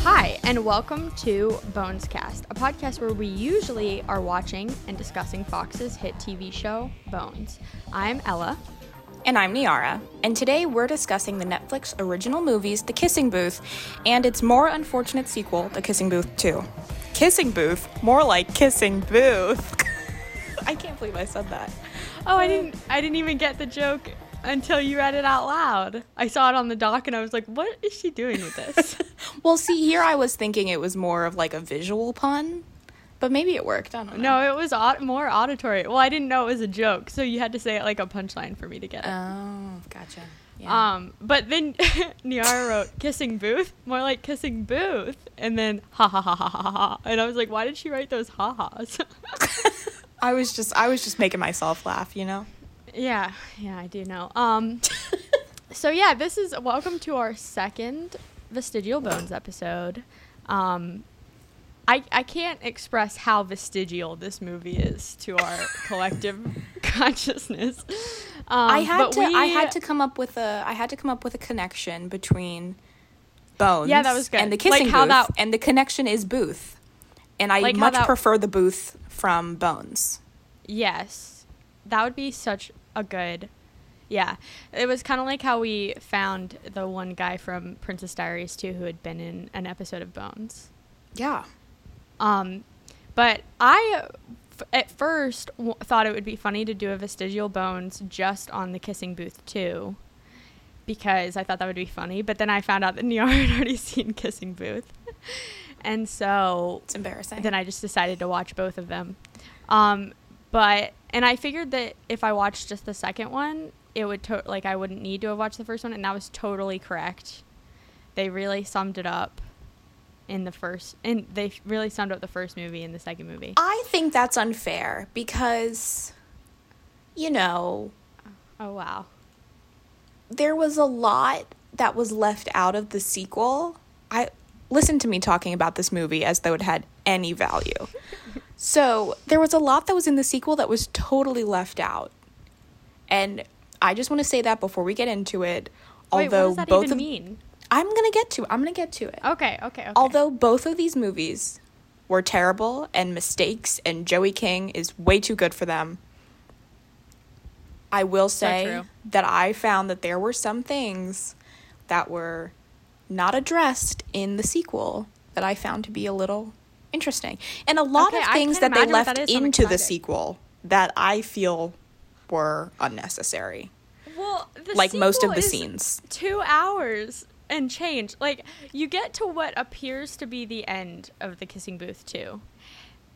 Hi, and welcome to Bones Cast, a podcast where we usually are watching and discussing Fox's hit TV show, Bones. I'm Ella. And I'm Niara. And today we're discussing the Netflix original movies, The Kissing Booth, and its more unfortunate sequel, The Kissing Booth 2. Kissing Booth? More like Kissing Booth. I can't believe I said that. Oh, I uh, didn't I didn't even get the joke until you read it out loud. I saw it on the doc and I was like, what is she doing with this? Well, see, here I was thinking it was more of like a visual pun, but maybe it worked. I don't know. no, it was more auditory. Well, I didn't know it was a joke, so you had to say it like a punchline for me to get it. Oh, gotcha. Yeah. Um, but then Niara wrote kissing booth, more like kissing booth, and then ha ha ha ha ha ha. And I was like, why did she write those ha ha's? I was just I was just making myself laugh, you know. Yeah, yeah, I do know. Um, so yeah, this is welcome to our second vestigial bones episode. Um, I I can't express how vestigial this movie is to our collective consciousness. Um, I had to I had to come up with a I had to come up with a connection between Bones Yeah, that was good. and the Like kissing how booth that- and the connection is Booth. And I Like much that- prefer the Booth from Bones. Yes. That would be such a good. Yeah. It was kind of like how we found the one guy from Princess Diaries too who had been in an episode of Bones. Yeah. Um but I f- at first w- thought it would be funny to do a vestigial bones just on the kissing booth too because I thought that would be funny, but then I found out that Niara had already seen Kissing Booth. and so It's embarrassing. then I just decided to watch both of them. Um, but and I figured that if I watched just the second one, it would to- like I wouldn't need to have watched the first one, and that was totally correct. They really summed it up in the first, and they really summed up the first movie in the second movie. I think that's unfair because you know, Oh wow! there was a lot that was left out of the sequel. I listen to me talking about this movie as though it had any value. so, there was a lot that was in the sequel that was totally left out. And I just want to say that before we get into it. Wait, Although what does that both even of mean? I'm going to get to it. I'm going to get to it. Okay, okay, okay. Although both of these movies were terrible and mistakes and Joey King is way too good for them. I will say true. that I found that there were some things that were not addressed in the sequel that I found to be a little interesting. And a lot Okay, of things that they left that into the sequel that I feel were unnecessary. well, the like most of the scenes. two hours and change. Like you get to what appears to be the end of the kissing booth too.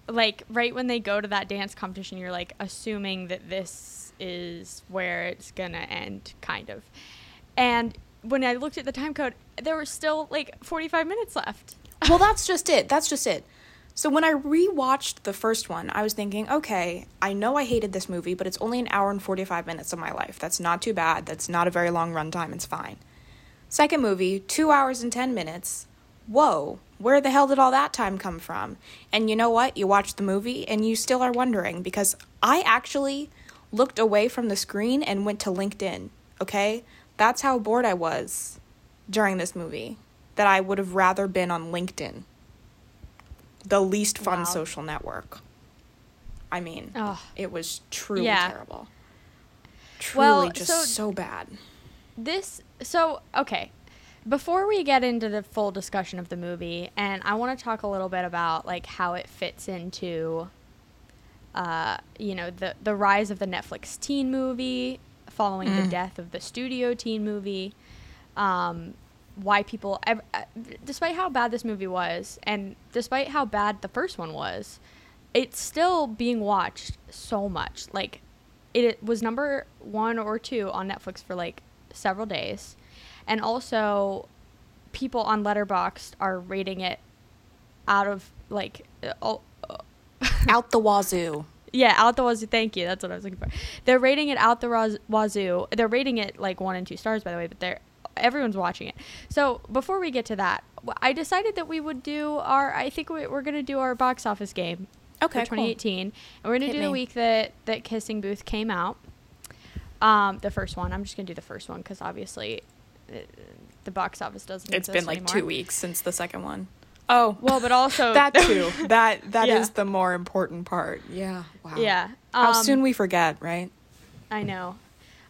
Like right when they go to that dance competition, you're like assuming that this is where it's gonna end, kind of. And when I looked at the time code, there were still like 45 minutes left. well, that's just it. That's just it. So when I rewatched the first one, I was thinking, okay, I know I hated this movie, but it's only an hour and 45 minutes of my life. That's not too bad. That's not a very long runtime. It's fine. Second movie, two hours and 10 minutes. Whoa, where the hell did all that time come from? And you know what? You watch the movie and you still are wondering because I actually looked away from the screen and went to LinkedIn, okay? That's how bored I was during this movie. That I would have rather been on LinkedIn the least fun Wow. social network. I mean, Ugh. it was truly Yeah. terrible. Truly Well, just so- so, bad. This so okay. Before we get into the full discussion of the movie, and I want to talk a little bit about like how it fits into uh, you know, the the rise of the Netflix teen movie following the Mm. death of the studio teen movie. Um, why people, uh, despite how bad this movie was, and despite how bad the first one was, it's still being watched so much. Like, it was number one or two on Netflix for like several days, and also people on Letterboxd are rating it out of like oh, Out the wazoo. yeah, out the wazoo. Thank you. That's what I was looking for. They're rating it out the wazoo. They're rating it like one and two stars, by the way. But they're everyone's watching it. So before we get to that, I decided that we would do our. I think we, we're gonna do our box office game Okay, for cool. 2018, and we're gonna Hit do the week that that Kissing Booth came out. Um, the first one. I'm just gonna do the first one because obviously it, the box office doesn't. It's exist been like anymore. two weeks since the second one. Oh, Well, but also that too. That that is Yeah. the more important part. Yeah. Wow. Yeah. How um, soon we forget, right? I know.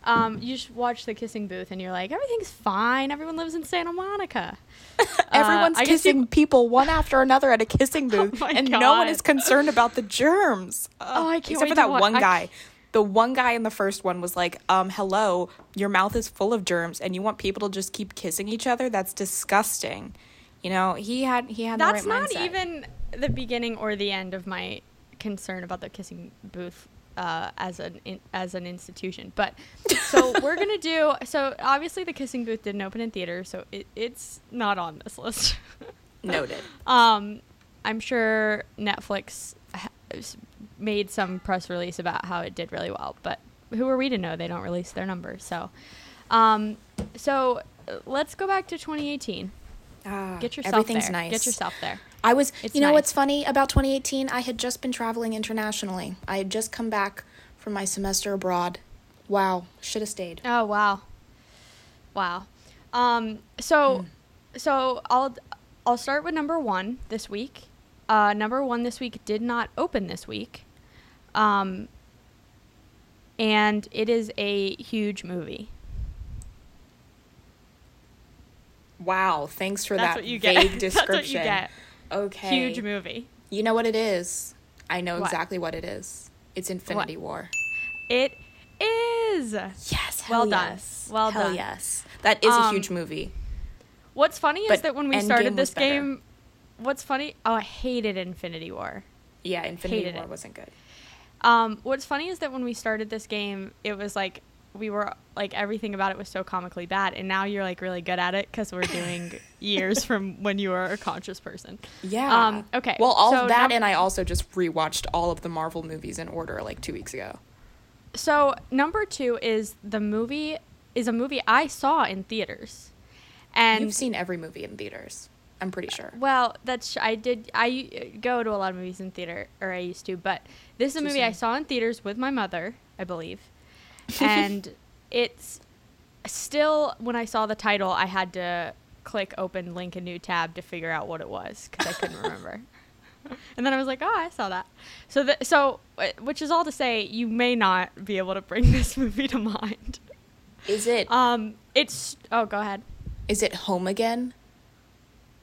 Um, you just watch the kissing booth and you're like, everything's fine. Everyone lives in Santa Monica. Everyone's Uh, kissing you- people one after another at a kissing booth, my and no one is concerned about the germs. Oh, I can't Except for that one I- guy. The one guy in the first one was like, um, hello, your mouth is full of germs and you want people to just keep kissing each other? That's disgusting. You know, he had he had That's the right not mindset. even the beginning or the end of my concern about the kissing booth uh, as an in, as an institution. But so we're gonna do. So obviously the kissing booth didn't open in theaters, so it, it's not on this list. noted. um, I'm sure Netflix ha- made some press release about how it did really well, but who are we to know? They don't release their numbers. So, um, so uh, let's go back to 2018. Ah, Get yourself everything's there. nice. Get yourself there. I was, It's you know nice. what's funny about 2018? I had just been traveling internationally. I had just come back from my semester abroad. Wow, should have stayed. Oh wow, wow. Um, so, Hmm. so I'll I'll start with number one this week. Uh, number one this week did not open this week, um, and it is a huge movie. Wow, thanks for That's that what you get. vague That's what you description. Okay. Huge movie. You know what it is? I know What? exactly what it is. It's Infinity War. It is. Yes. Well done. yes. Well hell done. yes. That is a Um, huge movie. What's funny is that when we Endgame started this game, what's funny? Oh, I hated Infinity War. Yeah, Infinity hated War it. wasn't good. Um, what's funny is that when we started this game, it was like we were like everything about it was so comically bad, and now you're like really good at it because we're doing years from when you were a conscious person. Yeah. Um, okay, Well, all so of that, num- and I also just rewatched all of the Marvel movies in order like two weeks ago. So number two is the movie is a movie I saw in theaters, and You've seen every movie in theaters. I'm pretty sure. Well, that's I did. I go to a lot of movies in theater, or I used to. But this is a movie I saw in theaters with my mother, I believe, and it's still when I saw the title, I had to click open link a new tab to figure out what it was because I couldn't remember. And then I was like, "Oh, I saw that." So, the, so, uh, which is all to say, you may not be able to bring this movie to mind. Is it? Um, it's. Oh, go ahead. Is it Home Again?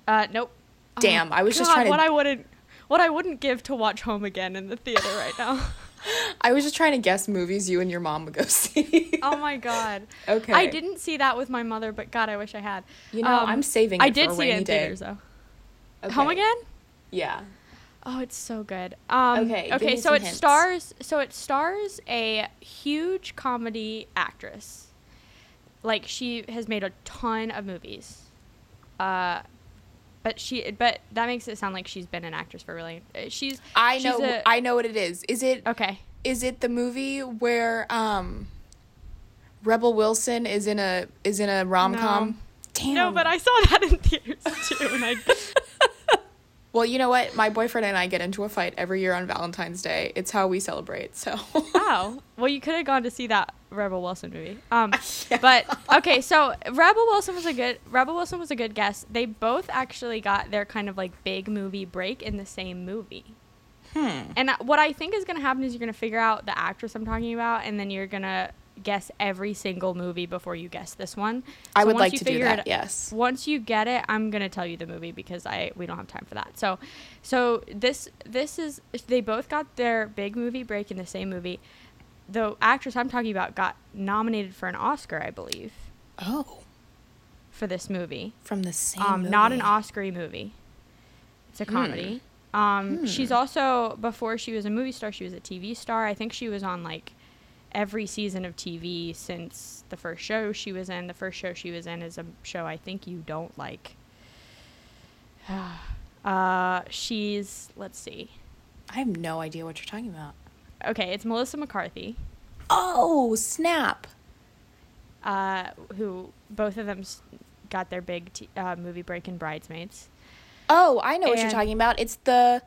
Uh, nope. Damn, I was just trying to- What I wouldn't, what I wouldn't give to watch Home Again in the theater right now. I was just trying to guess movies you and your mom would go see. oh my god. Okay. I didn't see that with my mother, but God, I wish I had. You know, I'm saving I did see it in day. theaters though. Okay. Home Again? Yeah. Oh, it's so good. Um, Okay, Okay. So it hints. stars. So it stars a huge comedy actress. Like she has made a ton of movies. Uh, but she. But that makes it sound like she's been an actress for really. uh, She's. I she's know. a- I know what it is. Is it? okay. Is it the movie where um, Rebel Wilson is in a is in a rom com? No. Damn. No, but I saw that in theaters too, and I. Well, you know what? My boyfriend and I get into a fight every year on Valentine's Day. It's how we celebrate. So. wow well, you could have gone to see that Rebel Wilson movie. Um, Yeah. but okay, so Rebel Wilson was a good Rebel Wilson was a good guess. They both actually got their kind of like big movie break in the same movie. Hmm. And uh, what I think is going to happen is you're going to figure out the actress I'm talking about, and then you're going to guess every single movie before you guess this one. I would like to do figure that. it- Yes. once you get it, I'm gonna tell you the movie because I we don't have time for that. So, so this this is they both got their big movie break in the same movie. The actress I'm talking about got nominated for an Oscar, I believe, Oh, for this movie. from the same. Um, not an movie. Oscar movie. It's a Hmm. comedy. Um, she's Hmm. also before she was a movie star, she was a TV star. I think she was on like every season of TV since the first show she was in. The first show she was in is a show I think you don't like. uh, she's let's see. I have no idea what you're talking about. Okay, it's Melissa McCarthy, Oh, snap. uh, who both of them got their big t- uh, movie break in Bridesmaids. Oh, I know what you're talking about. It's the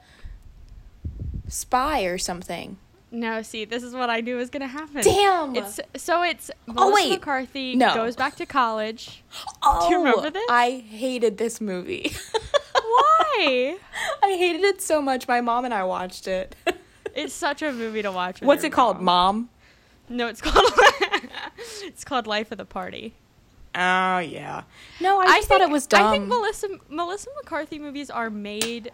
spy or something. No, see, this is what I knew was gonna happen. Damn. It's so it's Melissa wait. McCarthy No. goes back to college. Oh, you remember this? I hated this movie. Why? I hated it so much. My mom and I watched it. it's such a movie to watch. What's your it called, mom. Mom? No, it's called it's called Life of the Party. Oh yeah. No, I just thought think, it was dumb. I think Melissa Melissa McCarthy movies are made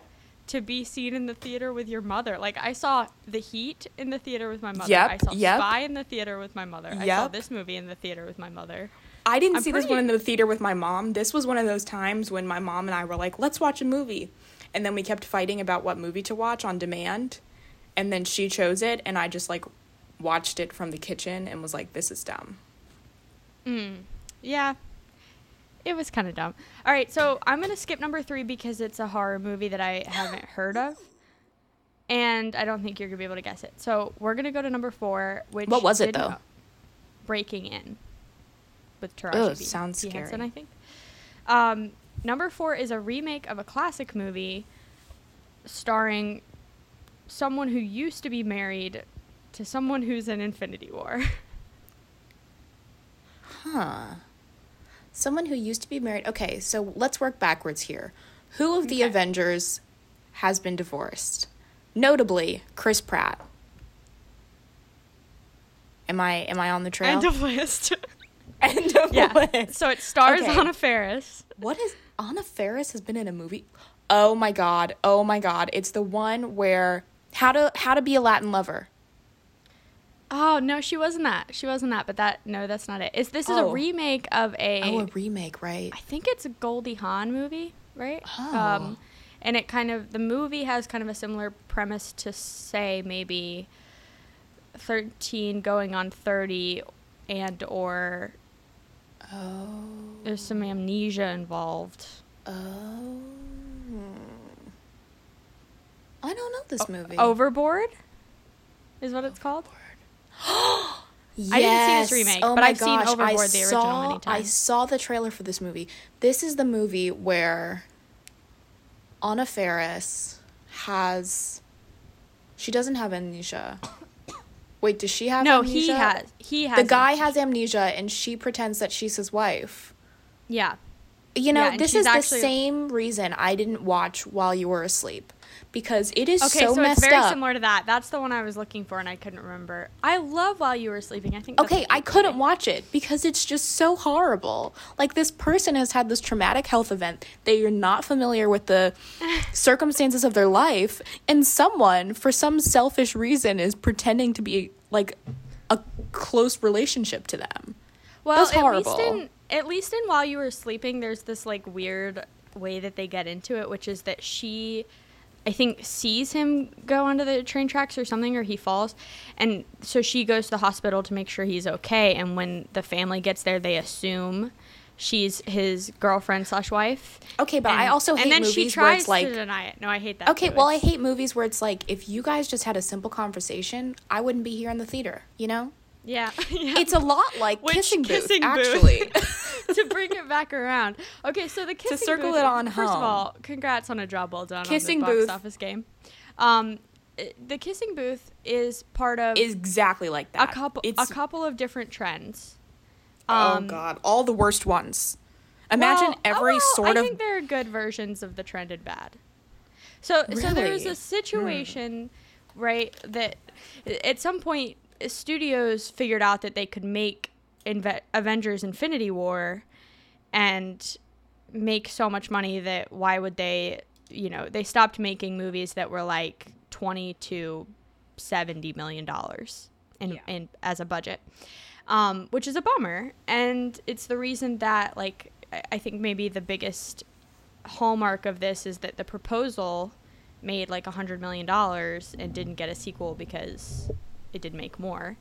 to be seen in the theater with your mother. Like I saw The Heat in the theater with my mother. Yep, I saw yep. Spy in the theater with my mother. Yep. I saw this movie in the theater with my mother. I didn't I'm see this one in the theater with my mom. This was one of those times when my mom and I were like, "Let's watch a movie," and then we kept fighting about what movie to watch on demand, and then she chose it, and I just like watched it from the kitchen and was like, "This is dumb." Mm. Yeah. It was kind of dumb. All right, so I'm going to skip number 3 because it's a horror movie that I haven't heard of. And I don't think you're going to be able to guess it. So, we're going to go to number 4, which What was it, though? Breaking In with Taraji Ugh, P. sounds P. Henson. I think. Um, number 4 is a remake of a classic movie starring someone who used to be married to someone who's in Infinity War. Huh. Someone who used to be married. Okay, so let's work backwards here. Who of the Okay. Avengers has been divorced? Notably, Chris Pratt. Am I am I on the trail? End of list. End of yeah. list. So it stars Okay. Anna Faris. What is Anna Faris has been in a movie? Oh my god. Oh my god. It's the one where how to how to be a Latin lover. Oh no, she wasn't that. She wasn't that. But that no, that's not it. Is this is a Oh. remake of a? Oh, a remake, right? I think it's a Goldie Hawn movie, right? Oh. Um, and it kind of the movie has kind of a similar premise to say maybe thirteen going on thirty, and or Oh. there's some amnesia involved. Oh. I don't know this movie. Overboard is what it's called. Yes. I didn't see this remake, oh but I've seen gosh, I Overboard, the original, saw, many times. I saw the trailer for this movie. This is the movie where Anna Faris has. She doesn't have amnesia. Wait, does she have No, amnesia? he has. He has. The guy amnesia. has amnesia and she pretends that she's his wife. Yeah. You know, Yeah, this is actually- the same reason I didn't watch while you were asleep. Because it is Okay, so, so, it's very up. similar to that. That's the one I was looking for, and I couldn't remember. I love While You Were Sleeping. I think. Okay, I couldn't watch it because it's just so horrible. Like this person has had this traumatic health event. They are not familiar with the circumstances of their life, and someone, for some selfish reason, is pretending to be like a close relationship to them. Well, That's at least in at least in While You Were Sleeping, there's this like weird way that they get into it, which is that she, I think, sees him go onto the train tracks or something, or he falls, and so she goes to the hospital to make sure he's okay. And when the family gets there, they assume she's his girlfriend slash wife. Okay, but I also hate and then movies she where tries it's like to deny it. No, I hate that. Okay, too. well, I hate movies where it's like if you guys just had a simple conversation, I wouldn't be here in the theater, you know? Yeah, yeah. It's a lot like Which Kissing Booth, Kissing Booth? actually. to bring it back around. Okay, so the kissing to circle booth, it on First home. of all, congrats on a job well done Kissing on the box Booth. office game. Um, the kissing booth is part of is exactly like that. a couple a couple of different trends. oh Um, god, all the worst ones. Imagine well, every oh, well, sort I of think there are good versions of the trended bad. So so there was a situation, right, that at some point studios figured out that they could make Inve- Avengers Infinity War and make so much money that why would they, you know, they stopped making movies that were like 20 to 70 million dollars in, Yeah. in as a budget. Um, which is a bummer and it's the reason that like I- I think maybe the biggest hallmark of this is that the proposal made like a hundred million dollars and didn't get a sequel because it did make more.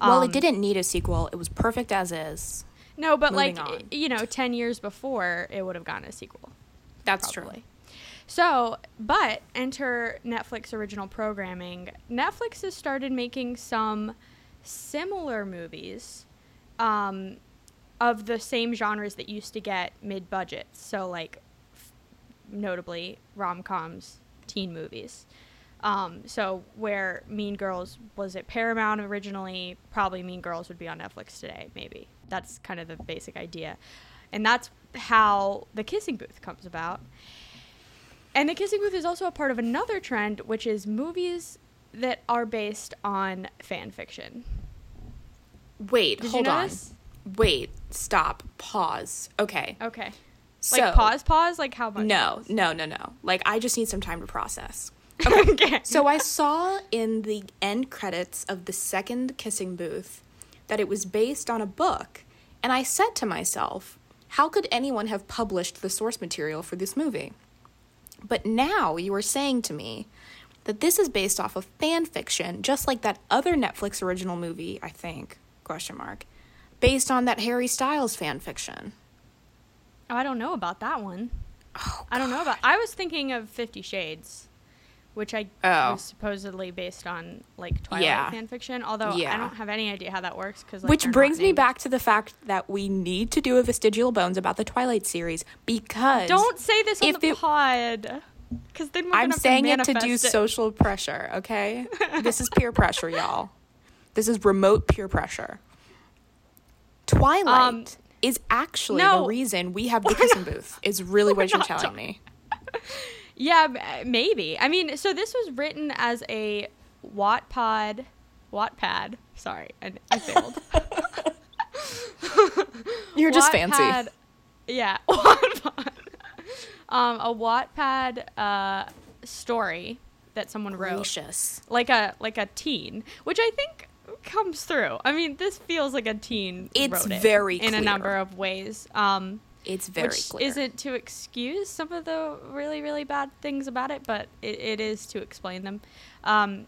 Well, Um, it didn't need a sequel. It was perfect as is. No, but like on. you know, ten years before it would have gotten a sequel. That's probably. So, but enter Netflix original programming. Netflix has started making some similar movies um, of the same genres that used to get mid budgets. So, like, f- notably rom coms, teen movies. Um, so where Mean Girls was at Paramount originally, probably Mean Girls would be on Netflix today, maybe. That's kind of the basic idea. And that's how the kissing booth comes about. And the kissing booth is also a part of another trend, which is movies that are based on fan fiction. Wait, Did hold on. Wait, stop, pause. Okay. Okay. So, like pause, pause, like how much? No, pause? no, no, no. Like I just need some time to process. Okay. So I saw in the end credits of the second kissing booth that it was based on a book, and I said to myself, how could anyone have published the source material for this movie? But now you are saying to me that this is based off of fan fiction, just like that other Netflix original movie, I think, question mark, based on that Harry Styles fan fiction. Oh, I don't know about that one. Oh, I don't know about. I was thinking of Fifty Shades, which I Oh. was supposedly based on like Twilight Yeah. fan fiction. Although Yeah. I don't have any idea how that works because Which brings me back to the fact that we need to do a vestigial bones about the Twilight series because Don't say this on the it- pod, because then we're I'm saying it to do it. social pressure, okay? this is peer pressure, y'all. This is remote peer pressure. Twilight Um, is actually no. the reason we have the kissing booth. Is really what you're telling me. Yeah, maybe. I mean, so this was written as a Wattpad, Wattpad. Sorry, I, I failed. You're just Wattpad- fancy. Yeah, Wattpad. um, a Wattpad uh, story that someone wrote, Gracious. like a like a teen, which I think comes through. I mean, this feels like a teen. It's wrote it very in a number of ways. Um, It's very which clear. isn't to excuse some of the really really bad things about it but it, it is to explain them um,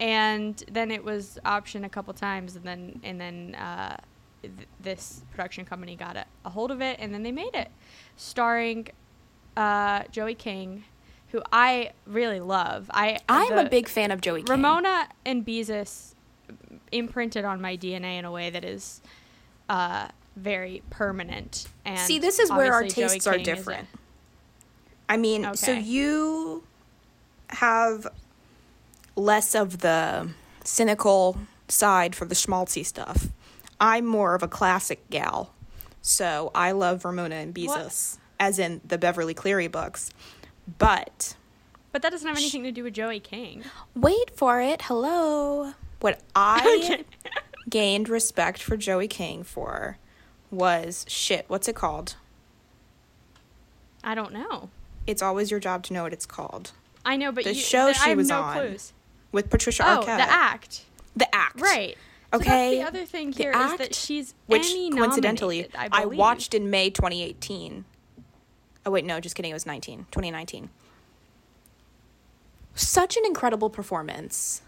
and then it was optioned a couple times and then and then uh, th- this production company got a, a hold of it and then they made it starring uh, joey king who i really love i I'm a big fan of Joey King. ramona and beezus imprinted on my dna in a way that is uh, very permanent and See, this is where our Joey tastes are King different. I mean, so you have less of the cynical side for the schmaltzy stuff. I'm more of a classic gal. So I love Ramona and Beezus, as in the Beverly Cleary books. But But that doesn't have anything to do with Joey King. wait for it. Hello. What I gained respect for Joey King for was shit. What's it called? I don't know. It's always your job to know what it's called. I know, but The you, show th- she was no on. clues. With Patricia Oh, Arquette. the act. The act. Right. So Okay. that's the other thing The here is act, that she's Which coincidentally I, I, watched in May 2018. Oh wait, no, just kidding. It was 19, 2019. Such an incredible performance.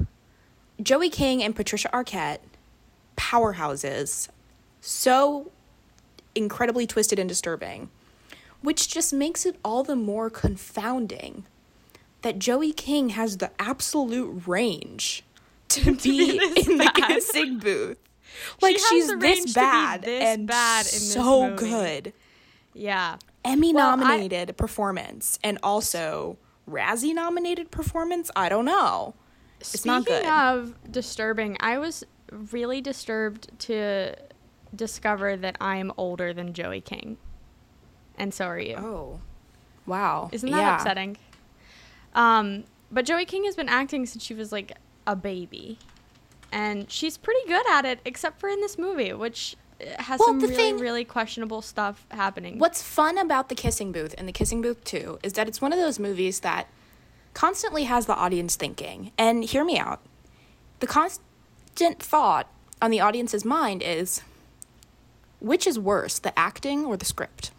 Joey King and Patricia Arquette, powerhouses, so incredibly twisted and disturbing, which just makes it all the more confounding that Joey King has the absolute range to be in the bad. kissing booth. Like has she's this bad this and bad so good. Yeah. Emmy Well, I- nominated performance and also Razzie nominated performance. I don't know. It's Speaking not good. of disturbing, I was really disturbed to discover that I'm older than Joey King. And so are you. Oh, wow! Isn't that Yeah. upsetting? Um, but Joey King has been acting since she was like a baby, and she's pretty good at it, except for in this movie, which uh, has Well, some really, thing- really questionable stuff happening. What's fun about the Kissing Booth and the Kissing Booth 2 is that it's one of those movies that constantly has the audience thinking. And hear me out. The constant thought on the audience's mind is which is worse, the acting or the script?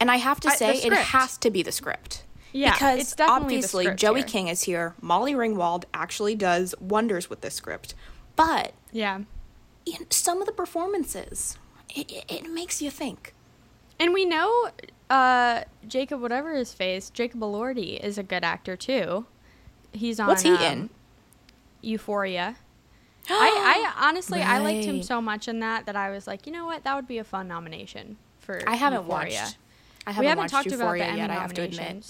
And I have to I- say, it has to be the script. Yeah, because it's definitely the obviously Joey here. King is here. Molly Ringwald actually does wonders with this script. But yeah. know, some of the performances, it, it, it makes you think. And we know uh, Jacob, whatever his face, Jacob Elordi is a good actor too. He's on What's he um, in? Euphoria. I, I honestly I liked him so much in that that I was like, you know what, that would be a fun nomination for. I haven't Euphoria. watched. I haven't, we haven't watched talked Euphoria about the yet. Emmy I have to admit.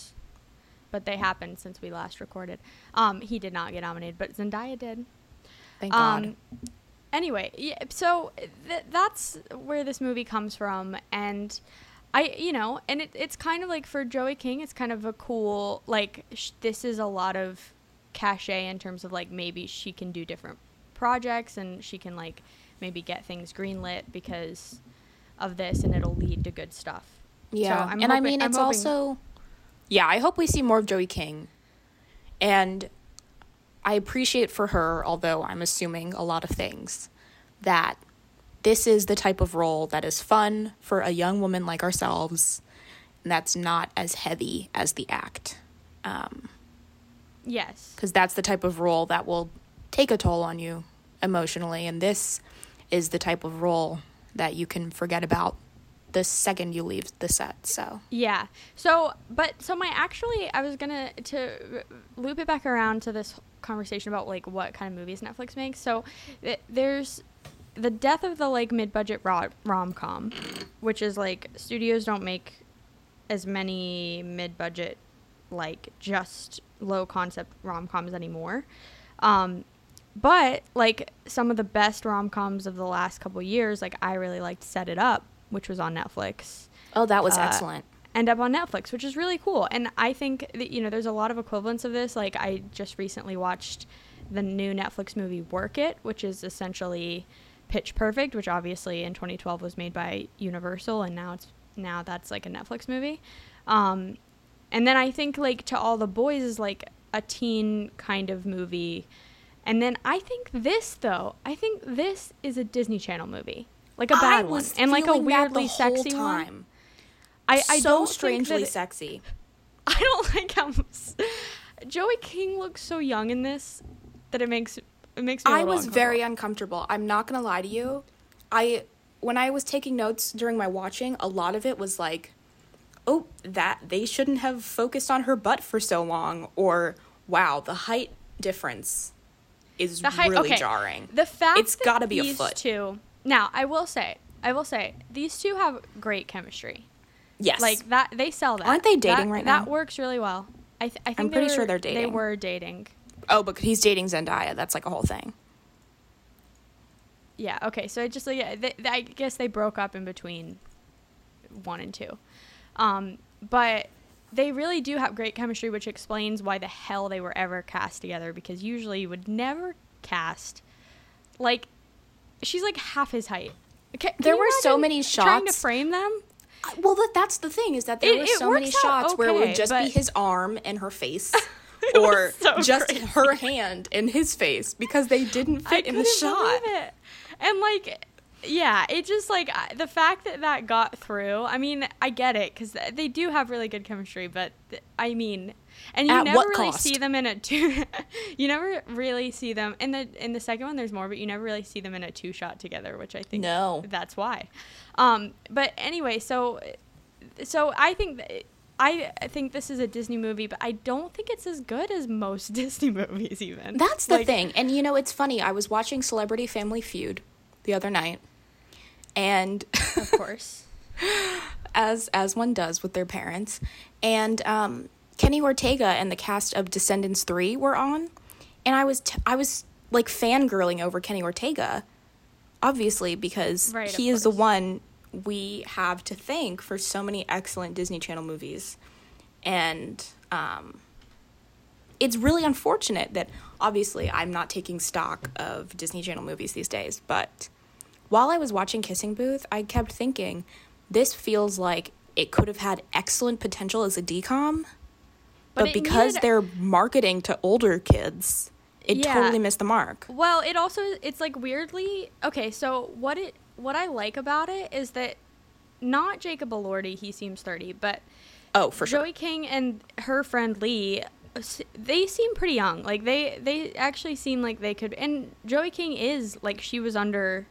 but they happened since we last recorded. Um, he did not get nominated, but Zendaya did. Thank God. Um, anyway, yeah, so th- that's where this movie comes from, and I, you know, and it, it's kind of like for Joey King, it's kind of a cool like sh- this is a lot of cachet in terms of like maybe she can do different projects and she can like maybe get things greenlit because of this, and it'll lead to good stuff. Yeah, So I'm and I hoping- mean, I'm it's also, yeah. I hope we see more of Joey King, and I appreciate for her, although I'm assuming a lot of things, that this is the type of role that is fun for a young woman like ourselves, and that's not as heavy as the act, um, yes, because that's the type of role that will take a toll on you emotionally, and this is the type of role that you can forget about the second you leave the set. So. Yeah. So, but so my actually, I was gonna to loop it back around to this conversation about like what kind of movies Netflix makes. So, th- there's the death of the like mid-budget ro- rom-com, which is like studios don't make as many mid-budget like just low concept rom-coms anymore. Um, but like some of the best rom-coms of the last couple years, like I really liked Set It Up, which was on Netflix Oh, that was uh, excellent. end up on Netflix, which is really cool. And I think that, you know, there's a lot of equivalents of this. Like I just recently watched the new Netflix movie Work It, which is essentially Pitch Perfect, which obviously in 2012 was made by Universal, and now it's now that's like a Netflix movie. Um, and then I think like To All the Boys is like a teen kind of movie. And then I think this though, I think this is a Disney Channel movie. Like a bad one. And like a weirdly sexy one. I, I so don't strangely sexy. I don't like how Joey King looks so young in this that it makes it makes me. I was very uncomfortable. uncomfortable. I'm not gonna lie to you. I when I was taking notes during my watching, a lot of it was like, "Oh, that they shouldn't have focused on her butt for so long," or "Wow, the height difference is height. really okay, jarring." The fact It's that gotta be a these foot. Two. Now I will say, I will say, these two have great chemistry. yes, Like that, they sell that. Aren't they dating That- right now? That works really well. I, th- I think I'm they pretty sure were- they're dating. They were dating. oh, but he's dating Zendaya. That's like a whole thing. Yeah. Okay. So I just like yeah, they, they- I guess they broke up in between one and two, um, but they really do have great chemistry, which explains why the hell they were ever cast together. Because usually you would never cast like she's like half his height. Ca- can There were so many shots trying to frame them. I- Well, that, that's the thing is that there It- were so many shots where it would just be his arm and her face, or so just crazy. her hand and his face because they didn't fit in the shot. it. And like, yeah, it just like the fact that that got through. I mean, I get it because they do have really good chemistry, but th- I mean, and you At never really cost? see them in a two. you never really see them in the in the second one. There's more, but you never really see them in a two shot together, which I think No. that's why. Um, but anyway, so so I think. That, I think this is a Disney movie, but I don't think it's as good as most Disney movies. Even That's the Like, thing. And you know, it's funny. I was watching Celebrity Family Feud the other night, and of course. as as one does with their parents, and um, Kenny Ortega and the cast of Descendants Three were on, and I was t- I was like fangirling over Kenny Ortega, obviously because Right, he is the one we have to thank for so many excellent Disney Channel movies, and um, it's really unfortunate that obviously I'm not taking stock of Disney Channel movies these days, but while I was watching Kissing Booth, I kept thinking this feels like it could have had excellent potential as a DCOM, but, it because needed- they're marketing to older kids, it Yeah. totally missed the mark. Well, it also it's like weirdly okay. So what it what I like about it is that not Jacob Elordi, he seems thirty, but Oh, for sure. Joey King and her friend Lee, they seem pretty young. Like they they actually seem like they could. And Joey King is like she was under.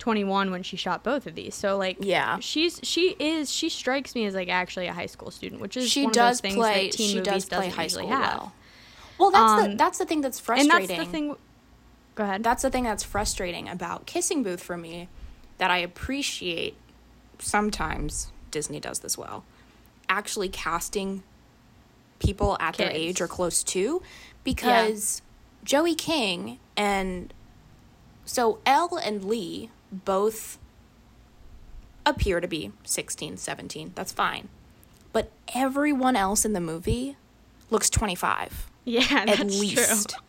21 when she shot both of these so like Yeah. she's she is she strikes me as like actually a high school student which is she one does of those things play. She does play high school have. well. Well, that's the Um, that's the thing that's frustrating. and that's the thing go ahead That's the thing that's frustrating about Kissing Booth for me that I appreciate sometimes Disney does this well. Actually casting people at their age or close to because Joey King and so Elle and Lee both appear to be 16, 17. That's fine. But everyone else in the movie looks 25 Yeah, that's at least. true.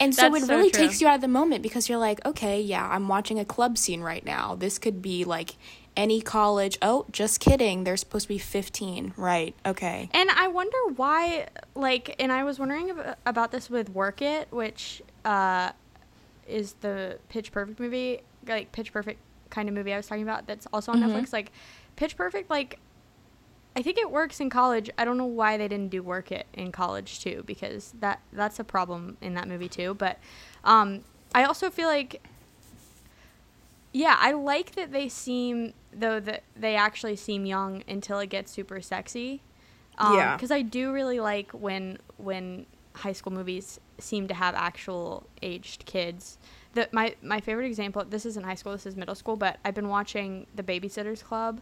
And so That's it really true. takes you out of the moment because you're like, okay, yeah, I'm watching a club scene right now. This could be like any college. Oh, just kidding. They're supposed to be 15. Right. Okay. And I wonder why, like, and I was wondering about this with Work It, which uh, is the Pitch Perfect movie, like Pitch Perfect kind of movie I was talking about. That's also on Mhm. Netflix. Like, Pitch Perfect, like, I think it works in college. I don't know why they didn't do Work It in college too, because that that's a problem in that movie too. But um, I also feel like yeah, I like that they seem though that they actually seem young until it gets super sexy. Um, Yeah. because I do really like when when high school movies seem to have actual aged kids. The, my my favorite example. This isn't high school. This is middle school. But I've been watching The Babysitters Club,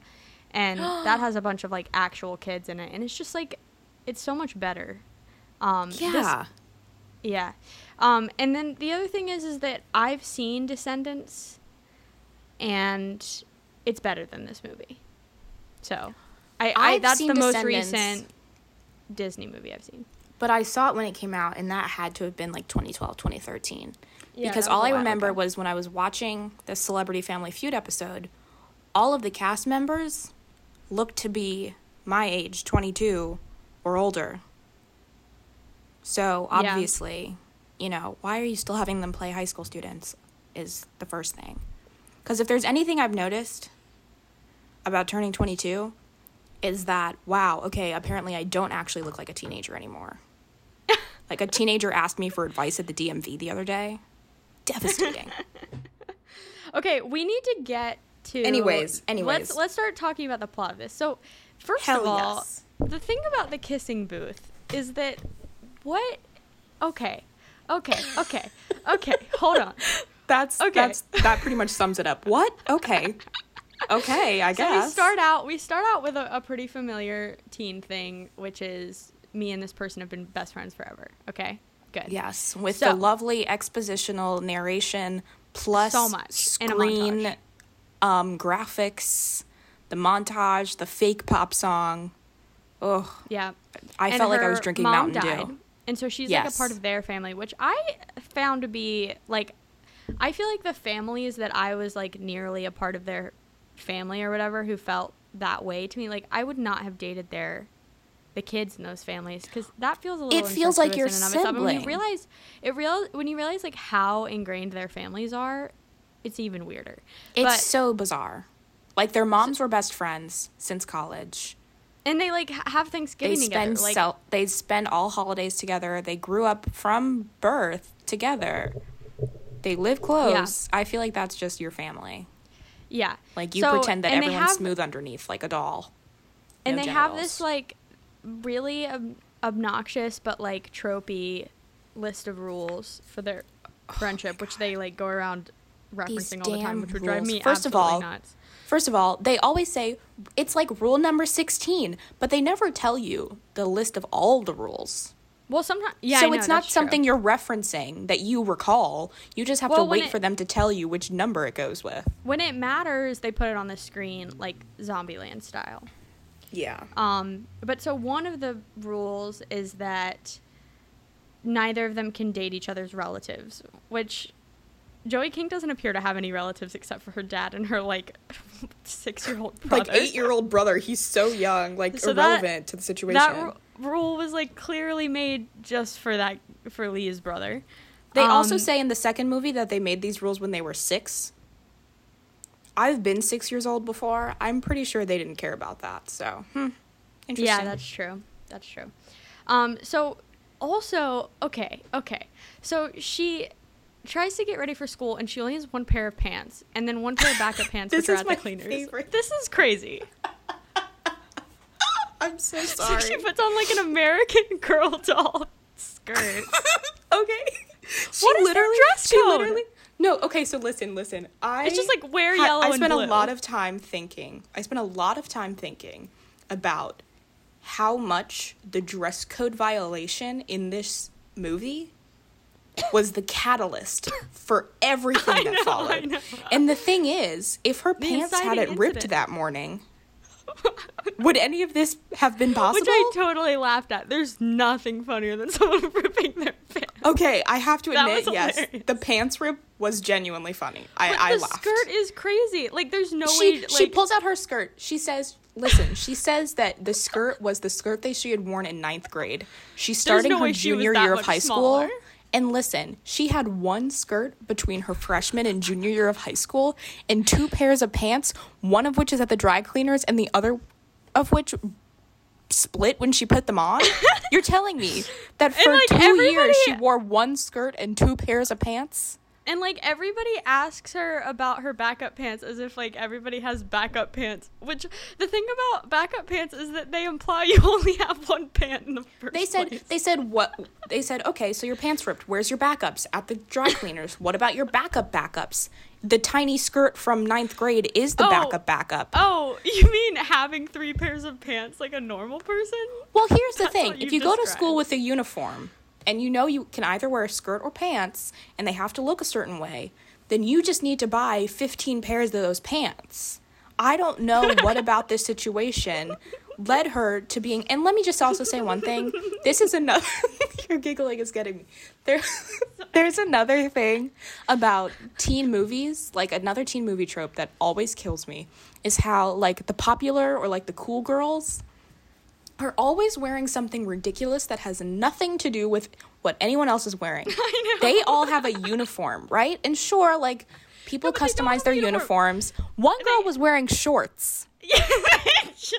and that has a bunch of like actual kids in it, and it's just like it's so much better. Um, this- Yeah. yeah. Um, and then the other thing is, is that I've seen Descendants, and it's better than this movie. So, I, I that's the most recent Disney movie I've seen. But I saw it when it came out, and that had to have been like 2012, 2013. Yeah, because all I remember ago. was when I was watching the Celebrity Family Feud episode, all of the cast members looked to be my age, 22 or older. So Yeah. obviously, you know, why are you still having them play high school students? Is the first thing. Because if there's anything I've noticed about turning 22, is that, wow, okay, apparently I don't actually look like a teenager anymore. like a teenager asked me for advice at the DMV the other day. Devastating. Okay, we need to get to. Anyways, anyways. let's let's start talking about the plot of this. So, first Hell of all, yes. the thing about the kissing booth is that what? Okay, okay, okay, okay. hold on. That's Okay. that's that pretty much sums it up. What? Okay. Okay, I So guess. we start out. We start out with a, a pretty familiar teen thing, which is me and this person have been best friends forever. Okay, good. Yes, with So- the lovely expositional narration plus So much, screen um graphics, the montage, the fake pop song. Oh, Yeah. I And felt like I was drinking mom Mountain died, Dew. And so she's like a part of their family, which I found to be like I feel like the families that I was like nearly a part of their family or whatever who felt that way to me, like I would not have dated their the kids in those families because that feels a little. It feels like your incestuous in and of itself. When you realize it real when you realize like how ingrained their families are, it's even weirder. It's but, so bizarre. Like their moms were best friends since college. and they like ha- have They Thanksgiving spend together. Like they spend all holidays together. They grew up from birth together. They live close. I feel like that's just your family. yeah, Like you So- pretend that everyone's have- smooth underneath, like a doll. and No they have this like really ob- obnoxious but like tropey list of rules for their oh friendship which they like go around These referencing all the time which would drive rules. me First of all, nuts First of all, they always say it's like rule number 16, but they never tell you the list of all the rules. well sometimes yeah so know, it's not that's true. something you're referencing that you recall. You just have Well, to wait it- for them to tell you which number it goes with. when it matters they put it on the screen like zombieland style Yeah. Um, but so one of the rules is that neither of them can date each other's relatives, which Joey King doesn't appear to have any relatives except for her dad and her like six year old brother. Like 8-year-old brother, he's so young, like So that- irrelevant to the situation. That ru- rule was like clearly made just for that for Lee's brother. They also Um, say in the second movie that they made these rules when they were 6. I've been 6 years old before. I'm pretty sure they didn't care about that. So, hmm. Interesting. Yeah, that's true. That's true. Um, so also, okay, okay. So she tries to get ready for school and she only has one pair of pants and then one pair of backup pants which are is at my the cleaners. favorite. This is crazy. I'm so So sorry. she puts on like an American Girl doll skirt. okay. She What is their dress she code? literally No, okay, so listen, listen. I It's just like wear ha- yellow I spent a lot of time thinking. I spent a lot of time thinking about how much the dress code violation in this movie was the catalyst for everything that know, followed. And the thing is, if her pants inciting hadn't ripped incident. that morning, would any of this have been possible? Which I totally laughed at. There's nothing funnier than someone ripping their pants. okay, I have to admit, yes, the pants rip was genuinely funny. I, But I the laughed. skirt is crazy. Like, there's no she way. Like, she pulls out her skirt. She says, "Listen." she says that the skirt was the skirt that she had worn in ninth grade. She's starting no her way she was junior year of high smaller. school. And listen, she had one skirt between her freshman and junior year of high school, and two pairs of pants. One of which is at the dry cleaners, and the other of which split when she put them on. You're telling me that for like, two everybody- years she wore one skirt and two pairs of pants? And like everybody asks her about her backup pants as if like everybody has backup pants. Which the thing about backup pants is that they imply you only have one pant in the first They said place. they said what they said, okay, so your pants ripped. Where's your backups? At the dry cleaners. what about your backup backups? The tiny skirt from ninth grade is the Oh. backup backup. Oh, you mean having three pairs of pants like a normal person? well, here's the That's thing. what If you you go to school with a uniform and you know you can either wear a skirt or pants and they have to look a certain way, then you just need to buy 15 pairs of those pants. I don't know what about this situation led her to being and let me just also say one thing. This is another your giggling is getting me. There there's another thing about teen movies, like another teen movie trope that always kills me is how like the popular or like the cool girls are always wearing something ridiculous that has nothing to do with what anyone else is wearing. I know. They all have a uniform, right? And sure, like people but customize their uniform. uniforms. One girl was wearing shorts. Yeah, just-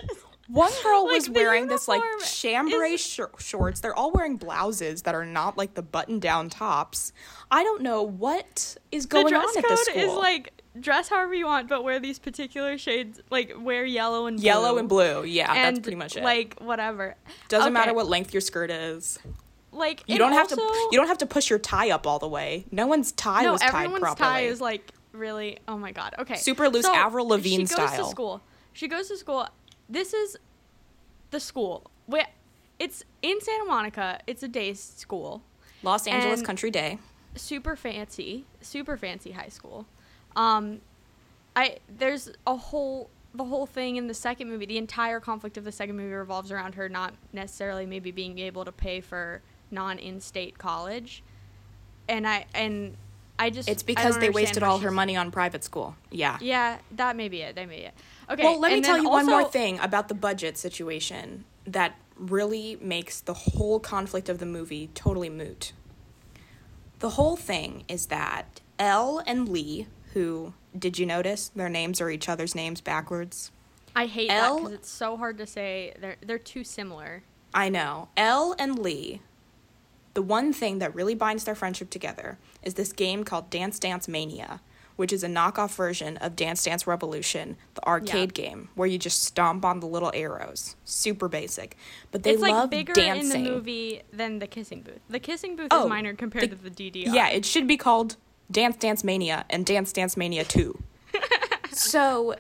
One girl Like, was wearing this like chambray is- shor- shorts. They're all wearing blouses that are not like the button-down tops. I don't know what is going on at this code school. is like dress however you want, but wear these particular shades. Like wear yellow and blue. yellow and blue. Yeah, and that's pretty much it. Like whatever. Doesn't Okay, matter what length your skirt is. Like You don't have to. You don't have to push your tie up all the way. No one's tie no, was tied properly. everyone's tie is like really. Oh my god. Okay. Super loose So, Avril Lavigne she goes style. to school. She goes to school. This is the school. Where it's in Santa Monica. It's a day school. Los Angeles Country Day. super fancy, super fancy high school. Um, I there's a whole the whole thing in the second movie. The entire conflict of the second movie revolves around her not necessarily maybe being able to pay for non-in-state college, and I and I just It's because they wasted all her money on private school. Yeah. Yeah, that may be it. That may be it. Okay. Well, let me tell you one more thing about the budget situation that really makes the whole conflict of the movie totally moot. The whole thing is that Elle and Lee, who did you notice their names are each other's names backwards? I hate that because it's so hard to say. They're they're too similar. I know. Elle and Lee, the one thing that really binds their friendship together is this game called Dance Dance Mania, which is a knockoff version of Dance Dance Revolution, the arcade game, where you just stomp on the little arrows. Super basic. But they it's like love bigger dancing. in the movie than the kissing booth. The kissing booth Oh, is minor compared the- to the DDR. Yeah, it should be called Dance Dance Mania and Dance Dance Mania 2. so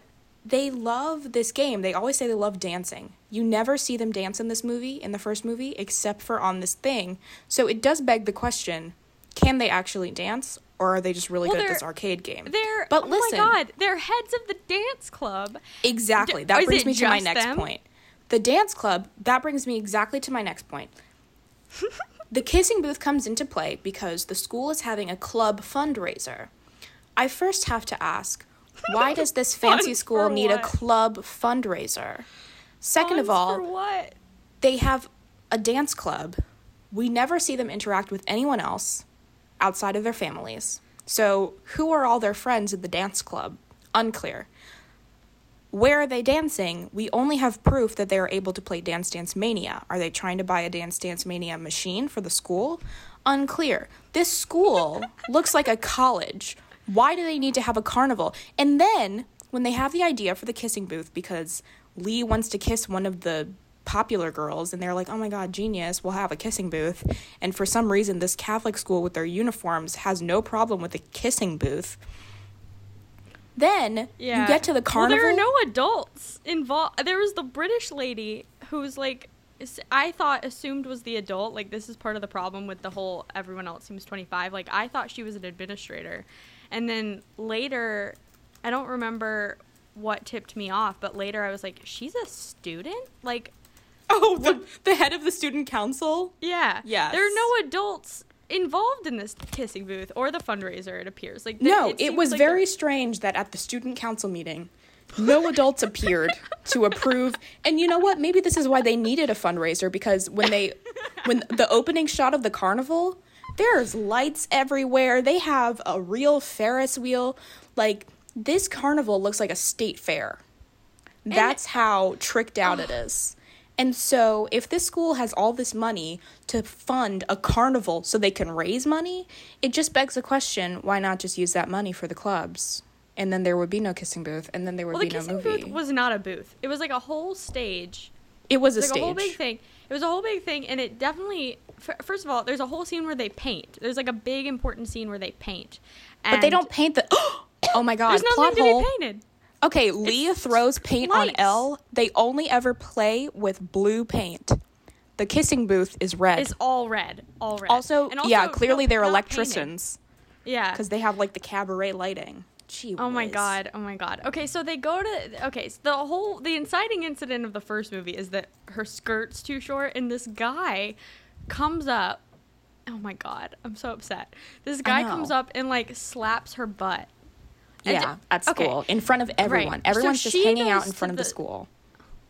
they love this game. They always say they love dancing. You never see them dance in this movie, in the first movie, except for on this thing. So it does beg the question can they actually dance? Or are they just really Well, good at this arcade game? They're but oh listen, my god, they're heads of the dance club. exactly. That brings me to my next them? point. The dance club, that brings me exactly to my next point. the kissing booth comes into play because the school is having a club fundraiser. I first have to ask, why does this fancy school need a club fundraiser? Second of all, what? they have a dance club. We never see them interact with anyone else outside of their families. So, who are all their friends in the dance club? Unclear. Where are they dancing? We only have proof that they are able to play Dance Dance Mania. Are they trying to buy a Dance Dance Mania machine for the school? Unclear. This school looks like a college. Why do they need to have a carnival? And then, when they have the idea for the kissing booth, because Lee wants to kiss one of the popular girls, and they're like, oh my god, genius, we'll have a kissing booth. And for some reason, this Catholic school with their uniforms has no problem with a kissing booth. Then Yeah. you get to the carnival. Well, there are no adults involved. There was the British lady who was like I thought assumed was the adult. Like this is part of the problem with the whole everyone else seems 25. Like I thought she was an administrator. And then later I don't remember what tipped me off, but later I was like, she's a student? Like Oh, the, the head of the student council? yeah. yeah. There are no adults involved in this kissing booth or the fundraiser it appears. Like No, it, seems was like very strange that at the student council meeting, no adults appeared to approve. And you know what? Maybe this is why they needed a fundraiser because when they when the opening shot of the carnival, there's lights everywhere. They have a real Ferris wheel. Like this carnival looks like a state fair. That's how tricked out it is. And so, if this school has all this money to fund a carnival so they can raise money, it just begs the question why not just use that money for the clubs? And then there would be no kissing booth, and then there would Well, the be no the kissing movie. booth was not a booth. It was like a whole stage. it was a like stage. a whole big thing. It was a whole big thing, and it definitely. f- First of all, there's a whole scene where they paint. There's like a big important scene where they paint. but they don't paint the. oh my god! There's nothing plot to hole. be painted. Okay, Leah throws paint lights. on Elle. They only ever play with blue paint. The kissing booth is red. It's all red, all red. also, And yeah, no, clearly they're not painted. electricians Yeah. because they have like the cabaret lighting. Gee Oh my god! Oh my god! Okay, so they go to okay. So the whole the inciting incident of the first movie is that her skirt's too short, and this guy comes up. Oh my god! I'm so upset. This guy comes up and like slaps her butt. Yeah, at okay. school in front of everyone. So Everyone's just hanging out in front of the the- school.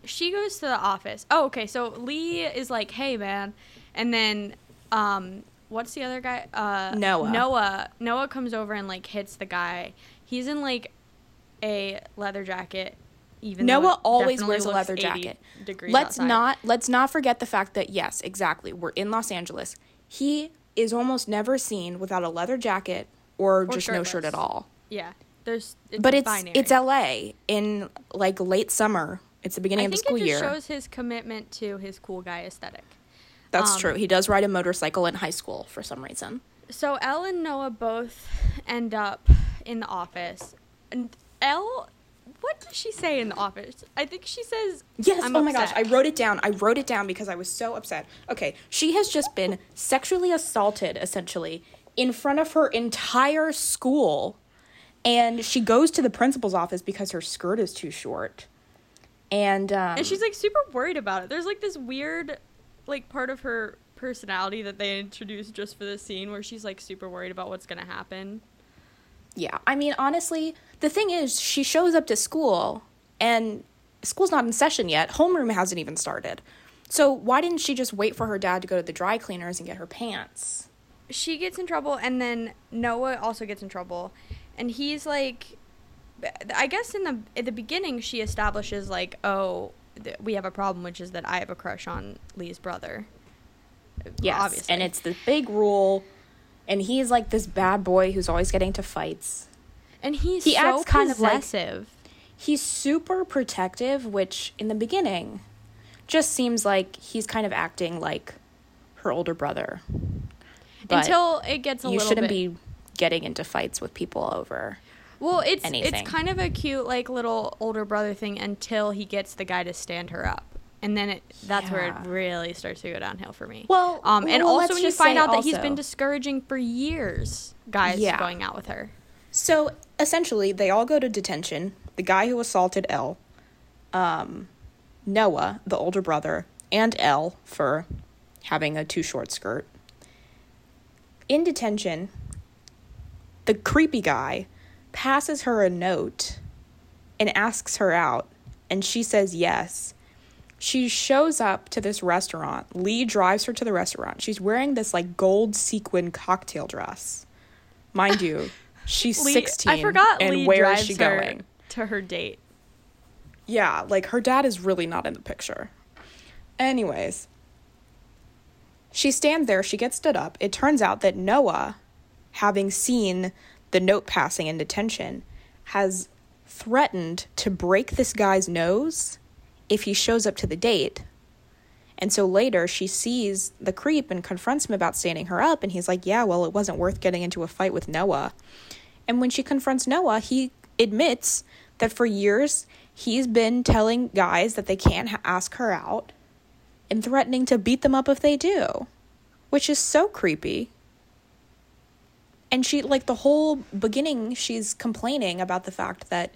she goes to the office. Oh, okay. So Lee is like, "Hey, man," and then um, what's the other guy? Uh, Noah. Noah. Noah comes over and like hits the guy. He's in like a leather jacket. Even Noah always wears a leather jacket. Let's outside. not let's not forget the fact that yes, exactly. We're in Los Angeles. He is almost never seen without a leather jacket or, just no shirt at all. Yeah, there's. It's but it's binary. it's LA in like late summer. It's the beginning I of the think school it just year. shows his commitment to his cool guy aesthetic. That's um, true. He does ride a motorcycle in high school for some reason. So Elle and Noah both end up in the office, and Elle, what does she say in the office? I think she says, Yes. I'm oh my gosh. I wrote it down. I wrote it down because I was so upset. Okay, she has just been sexually assaulted essentially in front of her entire school, and she goes to the principal's office because her skirt is too short. And um, and she's like super worried about it. There's like this weird, like part of her personality that they introduced just for this scene where she's like super worried about what's gonna happen. Yeah, I mean, honestly, the thing is, she shows up to school and school's not in session yet. Homeroom hasn't even started. So why didn't she just wait for her dad to go to the dry cleaners and get her pants? she gets in trouble and then Noah also gets in trouble and he's like I guess in the at the beginning she establishes like oh th- we have a problem which is that I have a crush on Lee's brother. Yes, obviously. and it's the big rule. And he's like this bad boy who's always getting to fights. and he's he so acts kind of like- He's super protective, which in the beginning just seems like he's kind of acting like her older brother. But Until it gets a you little shouldn't bit be getting into fights with people over. Well, it's anything. it's kind of a cute like little older brother thing until he gets the guy to stand her up. And then it that's where it really starts to go downhill for me. Well, um, and well, also when you find out that he's been discouraging for years guys Yeah. going out with her. So essentially, they all go to detention. The guy who assaulted Elle, um, Noah, the older brother, and Elle for having a too short skirt. In detention, the creepy guy passes her a note and asks her out, and she says yes. She shows up to this restaurant. Lee drives her to the restaurant. She's wearing this like gold sequin cocktail dress. Mind you, she's Lee- 16. I forgot and Lee where drives is she her going? to her date. Yeah, like her dad is really not in the picture. Anyways, she stands there, she gets stood up. It turns out that Noah, having seen the note passing in detention, has threatened to break this guy's nose if he shows up to the date. And so later she sees the creep and confronts him about standing her up, and he's like, Yeah, well, it wasn't worth getting into a fight with Noah. And when she confronts Noah, he admits that for years he's been telling guys that they can't ha- ask her out and threatening to beat them up if they do, which is so creepy. And she, like, the whole beginning, she's complaining about the fact that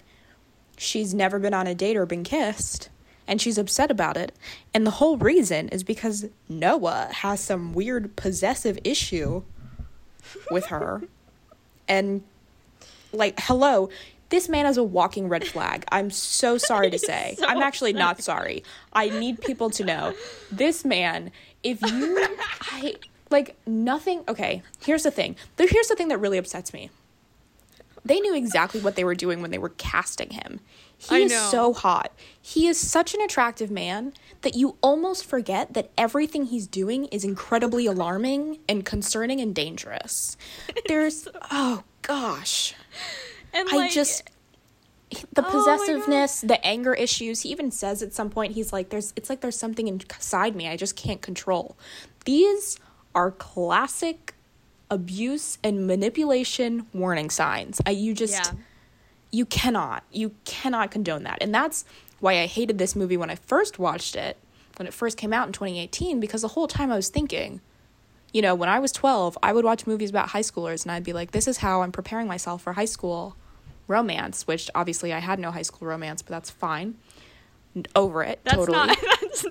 she's never been on a date or been kissed and she's upset about it. And the whole reason is because Noah has some weird possessive issue with her. and like, hello, this man is a walking red flag. I'm so sorry to say. so I'm actually not sorry. I need people to know this man, if you I like nothing okay, here's the thing. Here's the thing that really upsets me. They knew exactly what they were doing when they were casting him. He is so hot. He is such an attractive man that you almost forget that everything he's doing is incredibly alarming and concerning and dangerous. There's oh gosh. And I like, just the oh possessiveness, oh the anger issues. He even says at some point he's like there's it's like there's something inside me I just can't control. These are classic abuse and manipulation warning signs. I you just yeah. you cannot you cannot condone that. And that's why i hated this movie when i first watched it when it first came out in 2018 because the whole time i was thinking you know when i was 12 i would watch movies about high schoolers and i'd be like this is how i'm preparing myself for high school romance which obviously i had no high school romance but that's fine. Over it that's totally. not, that's,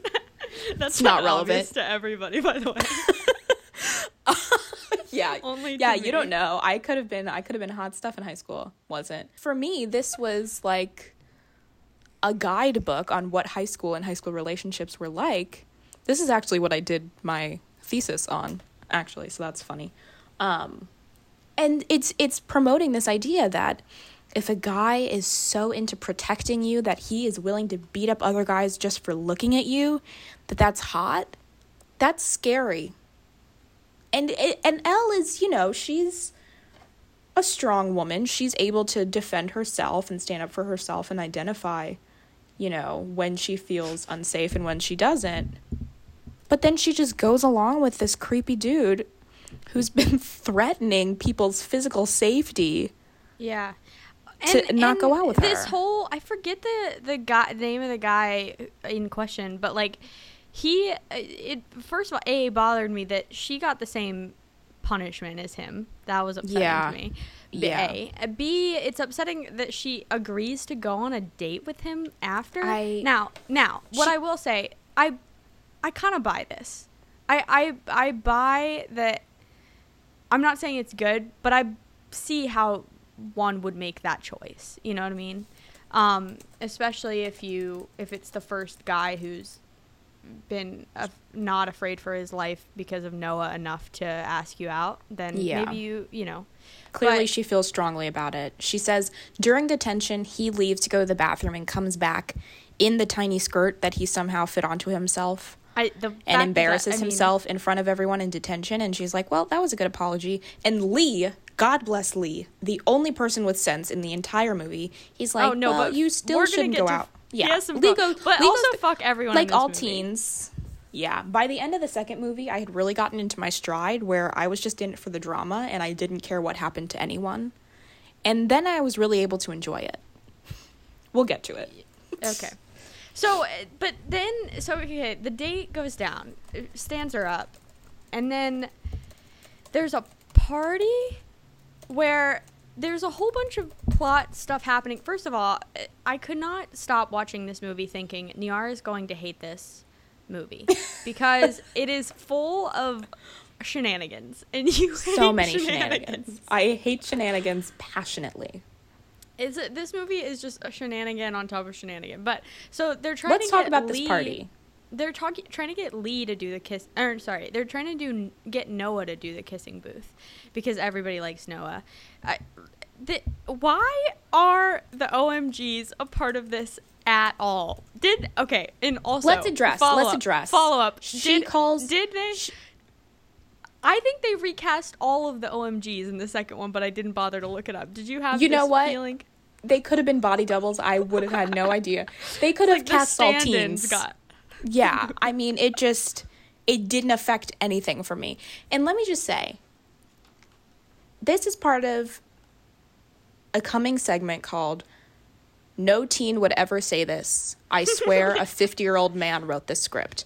that's not, not relevant. to everybody by the way yeah. Only yeah, you don't know. I could have been I could have been hot stuff in high school. Wasn't. For me, this was like a guidebook on what high school and high school relationships were like. This is actually what I did my thesis on, actually, so that's funny. Um and it's it's promoting this idea that if a guy is so into protecting you that he is willing to beat up other guys just for looking at you, that that's hot, that's scary and and Elle is, you know, she's a strong woman. She's able to defend herself and stand up for herself and identify, you know, when she feels unsafe and when she doesn't. But then she just goes along with this creepy dude who's been threatening people's physical safety. Yeah. To and, not and go out with this her. This whole I forget the the guy the name of the guy in question, but like he uh, it first of all a bothered me that she got the same punishment as him that was upsetting yeah. to me yeah. A. Uh, B, it's upsetting that she agrees to go on a date with him after. I, now, now, she, what I will say, I, I kind of buy this. I, I, I buy that. I'm not saying it's good, but I see how one would make that choice. You know what I mean? Um, especially if you, if it's the first guy who's been not afraid for his life because of Noah enough to ask you out, then yeah. maybe you, you know. Clearly, but, she feels strongly about it. She says during detention, he leaves to go to the bathroom and comes back in the tiny skirt that he somehow fit onto himself. I, the, and embarrasses that, himself mean, in front of everyone in detention. And she's like, well, that was a good apology. And Lee, God bless Lee, the only person with sense in the entire movie, he's oh, like, oh, no, well, but you still shouldn't go out yeah, he some Lego, but Lego's, also fuck everyone. Like all movie. teens. Yeah, by the end of the second movie, I had really gotten into my stride where I was just in it for the drama and I didn't care what happened to anyone. And then I was really able to enjoy it. We'll get to it. Okay. So, uh, but then, so okay, the date goes down, uh, stands her up, and then there's a party where there's a whole bunch of plot stuff happening. First of all, I could not stop watching this movie thinking Niara is going to hate this movie because it is full of shenanigans and you so many shenanigans. shenanigans. I hate shenanigans passionately. Is it this movie is just a shenanigan on top of shenanigan. But so they're trying to Let's to talk about Lee, this party. They're talking trying to get Lee to do the kiss or sorry, they're trying to do get Noah to do the kissing booth because everybody likes Noah. I, the, why are the OMGs a part of this at all? Did okay, and also let's address. Let's up, address. Follow up. She did, calls. Did they? She, I think they recast all of the OMGs in the second one, but I didn't bother to look it up. Did you have? You know what? Feeling? They could have been body doubles. I would have had no idea. They could have like cast all teens. Got. Yeah, I mean, it just it didn't affect anything for me. And let me just say, this is part of a coming segment called No Teen Would Ever Say This. I swear a 50 year old man wrote this script.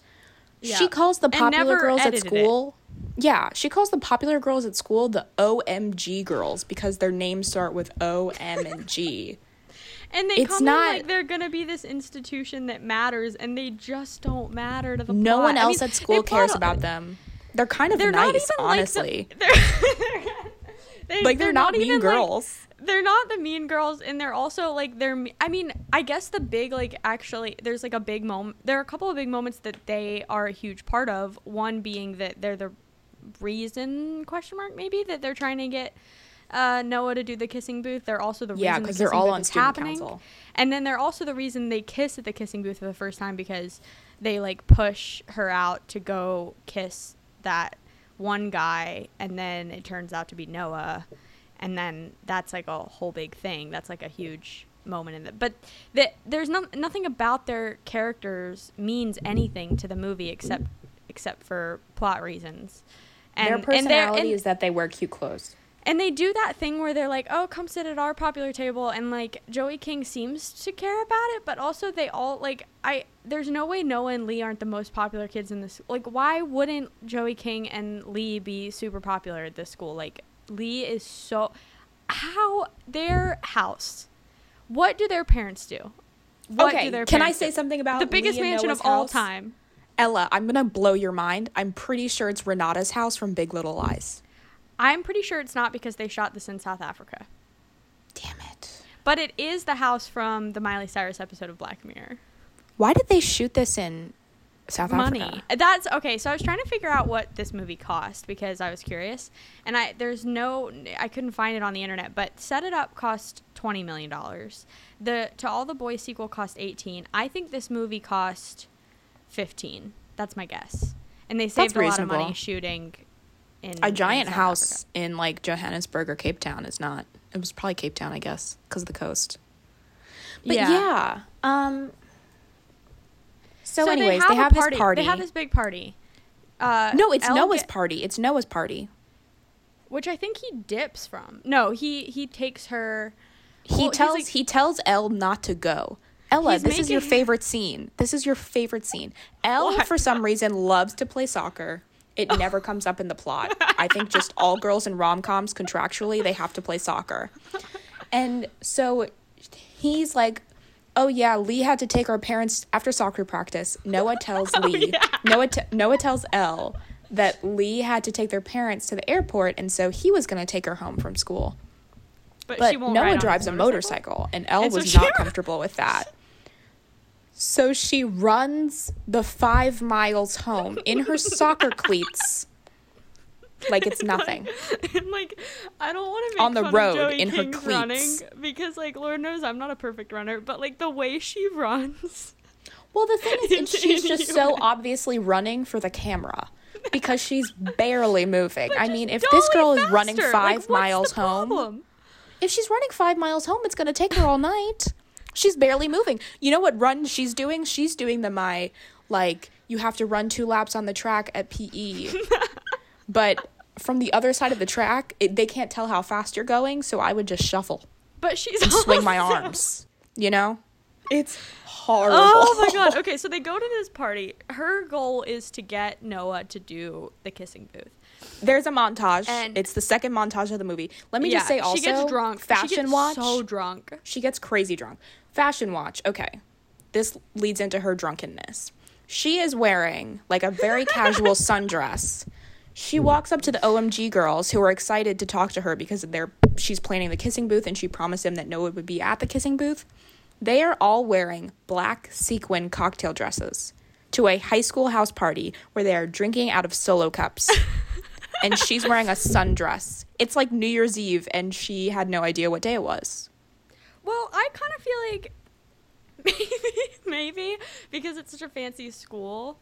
She calls the popular girls at edited it. school. Yeah, she calls the popular girls at school the OMG girls because their names start with O, M, and G. And they It's come not- in like they're gonna be this institution that matters, and they just don't matter to the No plot. one I else mean, at school cares about them. They're kind of They're not nice, honestly. like the, they're, they, Like, they're, not, mean even, like- girls. they're not the mean girls and they're also like they're i mean i guess the big like actually there's like a big moment there are a couple of big moments that they are a huge part of one being that they're the reason question mark maybe that they're trying to get uh, Noah to do the kissing booth. They're also the Yeah, reason the 'cause they're all on student happening. council. And then they're also the reason they kiss at the kissing booth for the first time because they like push her out to go kiss that one guy, and then it turns out to be Noah, and then that's like a whole big thing. That's like a huge moment in it. But there's no, nothing about their characters means anything to the movie except except for plot reasons. Their And, and personality and- is that they wear cute clothes. And they do that thing where they're like, "Oh, come sit at our popular table," and like Joey King seems to care about it, but also they all like I. There's no way Noah and Lee aren't the most popular kids in this. Like, why wouldn't Joey King and Lee be super popular at this school? Like, Lee is so. How their house? What do their parents do? What okay, do their can I say do? something about the biggest mansion of all time? Ella, I'm gonna blow your mind. I'm pretty sure it's Renata's house from Big Little Lies. I'm pretty sure it's not because they shot this in South Africa. Damn it. But it is the house from the Miley Cyrus episode of Black Mirror. Why did they shoot this in South money. Africa? That's okay. So I was trying to figure out what this movie cost because I was curious, and I there's no I couldn't find it on the internet. But Set It Up cost twenty million dollars. The To All the Boys sequel cost eighteen. I think this movie cost fifteen. That's my guess. And they saved a lot of money reasonable. shooting. In A in giant South house Africa. in like Johannesburg or Cape Town is not. It was probably Cape Town, I guess, because of the coast. But yeah. um. So, anyways, they have, a this party. They have this big party. Uh, no, it's Noah's get- party. It's Noah's party. which I think he dips from. No, he he takes her. He Well, tells like- he tells Elle not to go. Ella, He's this is your favorite scene. This is your favorite scene. Elle, What? for some reason, loves to play soccer. It never comes up in the plot. I think just all girls in rom coms contractually they have to play soccer. And so he's like, "Oh yeah, Lee had to take our parents after soccer practice." Noah tells oh, Lee. yeah. Noah t- Noah tells Elle that Lee had to take their parents to the airport, and so he was going to take her home from school. But, But she won't Noah drives a motorcycle, and Elle And so was not comfortable with that. So she runs the five miles home in her soccer cleats like it's nothing. and like I don't want to make On the fun road of Joey in her cleats. running because like Lord knows I'm not a perfect runner, but like the way she runs. Well, the thing is, she's just so obviously running for the camera because she's barely moving. I mean, if this girl is running five Like, miles home, if she's running five miles home, it's going to take her all night. She's barely moving. You know what run she's doing? She's doing the my like you have to run two laps on the track at PE. but from the other side of the track, it, they can't tell how fast you're going, so I would just shuffle But she's and swing my arms. You know? It's horrible. Oh my god. Okay, so they go to this party. Her goal is to get Noah to do the kissing booth. There's a montage. And- it's the second montage of the movie. Let me yeah, just say also she gets drunk. fashion she gets watch. So drunk. She gets crazy drunk. Fashion watch. Okay. This leads into her drunkenness. She is wearing like a very casual sundress. She walks up to the OMG girls who are excited to talk to her because they're she's planning the kissing booth and she promised them that Noah would be at the kissing booth. They are all wearing black sequin cocktail dresses to a high school house party where they are drinking out of solo cups. and she's wearing a sundress. It's like New Year's Eve and she had no idea what day it was. Well, I kind of feel like maybe maybe because it's such a fancy school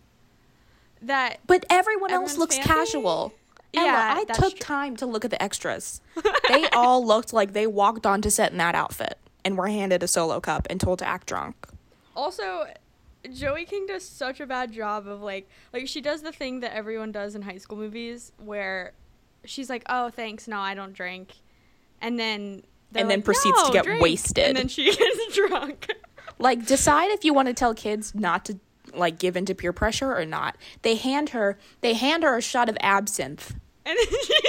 that But everyone else looks fancy? casual. Yeah, I took true. time to look at the extras. they all looked like they walked onto set in that outfit and were handed a solo cup and told to act drunk. also Joey King does such a bad job of like like she does the thing that everyone does in high school movies where she's like, "Oh, thanks, no, I don't drink," and then And then like, proceeds to get drink," wasted. and then she gets drunk. Like, decide if you want to tell kids not to like give into peer pressure or not. They hand her they hand her a shot of absinthe And,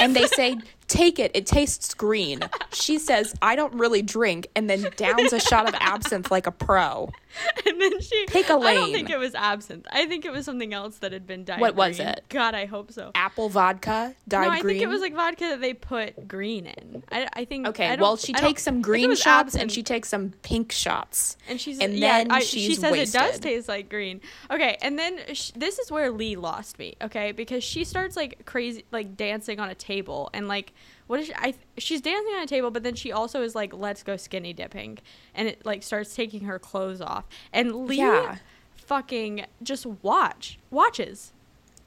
and they say, "Take it. It tastes green." She says, "I don't really drink," and then downs a shot of absinthe like a pro. and then she Pick a I don't think it was absinthe. I think it was something else that had been dyed What was it? God, I hope so. Apple vodka dyed no, I green. think it was like vodka that they put green in. I, I think. Okay, I well, she I takes some I green shots and she takes some pink shots. and she's and yeah, then I, she says it does taste like green. Okay, and then sh- this is where Lee lost me. Okay, because she starts like crazy, like dancing on a table, and like what is she, I? She's dancing on a table, but then she also is like, "Let's go skinny dipping," and it like starts taking her clothes off, and Lee Yeah. fucking just watch watches.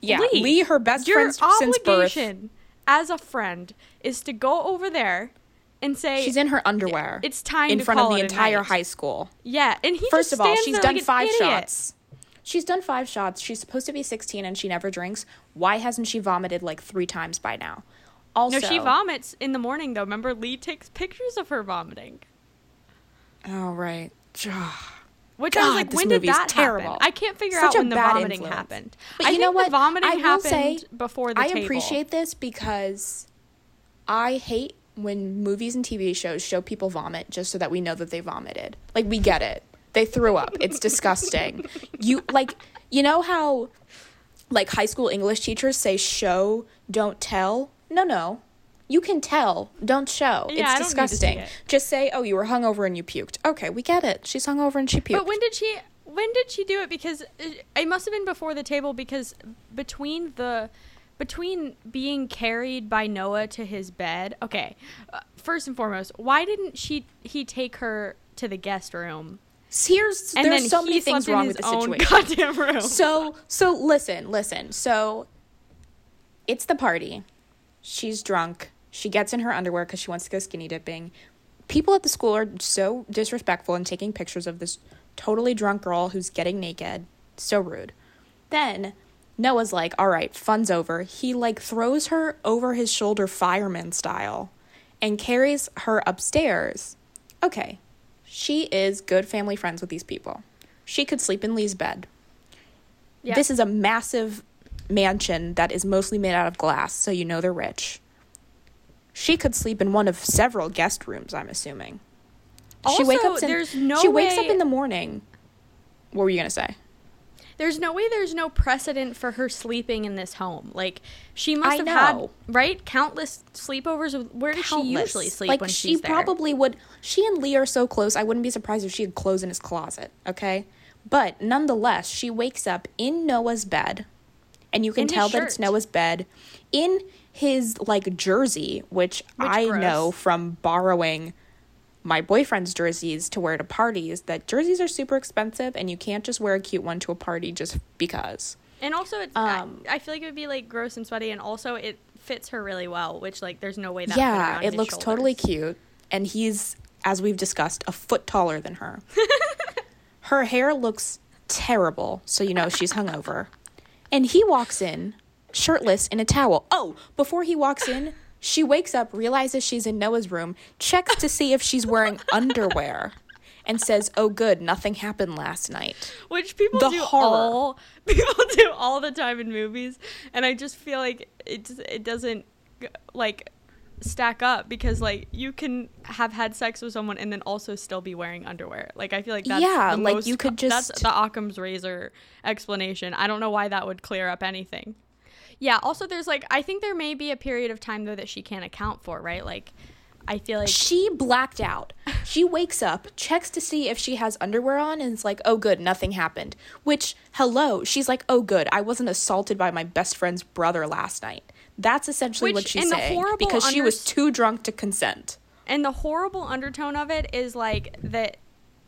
Yeah, Lee, Lee, her best friend since birth. Your obligation as a friend is to go over there and say She's in her underwear. it's time in front of the entire high school. Yeah, and he First of all, she's done like five idiot. shots. She's done five shots. She's supposed to be 16 and she never drinks. Why hasn't she vomited like three times by now? Also, No, she vomits in the morning though. Remember, Lee takes pictures of her vomiting. Oh right. Which I was like, when did that terrible. happen? I can't figure Such out when the vomiting influence. happened. But I you know what? the vomiting I happened say, before the I table. appreciate this because I hate when movies and TV shows show people vomit just so that we know that they vomited. Like we get it. They threw up. It's disgusting. You like you know how like high school English teachers say show, don't tell? No, no. You can tell, don't show. Yeah, it's don't need to disgusting. it. Just say, "Oh, you were hungover and you puked." Okay, we get it. She's hungover and she puked. But when did she? When did she do it? Because it, it must have been before the table. Because between the between being carried by Noah to his bed. Okay, uh, first and foremost, why didn't she he take her to the guest room? Here's And there's so many things wrong with the situation. goddamn room. so so listen listen so it's the party she's drunk. She gets in her underwear because she wants to go skinny dipping. People at the school are so disrespectful and taking pictures of this totally drunk girl who's getting naked. So rude. Then noah's like all right fun's over. He like throws her over his shoulder fireman style and carries her upstairs. Okay she is good family friends with these people. She could sleep in lee's bed. Yeah. this is a massive mansion that is mostly made out of glass, so you know they're rich. She could sleep in one of several guest rooms, I'm assuming. she wakes up in, there's no She wakes up in the morning. What were you going to say? There's no way there's no precedent for her sleeping in this home. Like she must I have know. had right countless sleepovers. with- Where does she usually sleep like when she she's there? probably would she and Lee are so close i wouldn't be surprised if she had clothes in his closet okay but nonetheless she wakes up in noah's bed and you can In tell that it's noah's bed in his like jersey which, Which i gross. know from borrowing my boyfriend's jerseys to wear to parties that jerseys are super expensive and you can't just wear a cute one to a party just because And also, it's Um, I, feel like it would be like gross and sweaty, and also it fits her really well. Which like, there's no way that. yeah it looks totally cute and he's as we've discussed a foot taller than her her hair looks terrible so you know she's hungover and he walks in shirtless in a towel oh before he walks in she wakes up realizes she's in noah's room checks to see if she's wearing underwear and says oh good nothing happened last night Which people The do horror. all people do all the time in movies, and I just feel like it it doesn't like stack up because like you can have had sex with someone and then also still be wearing underwear. Like I feel like that's Yeah, the like, most you could co- that's just- the Occam's razor explanation. I don't know why that would clear up anything. Yeah. Also, there's like I think there may be a period of time though that she can't account for, right? Like I feel like she blacked out. She wakes up, checks to see if she has underwear on, and it's like, oh, good, nothing happened. Which, hello, she's like, oh, good, I wasn't assaulted by my best friend's brother last night. That's essentially Which- what she's saying because she was too drunk to consent. And the horrible undertone of it is like that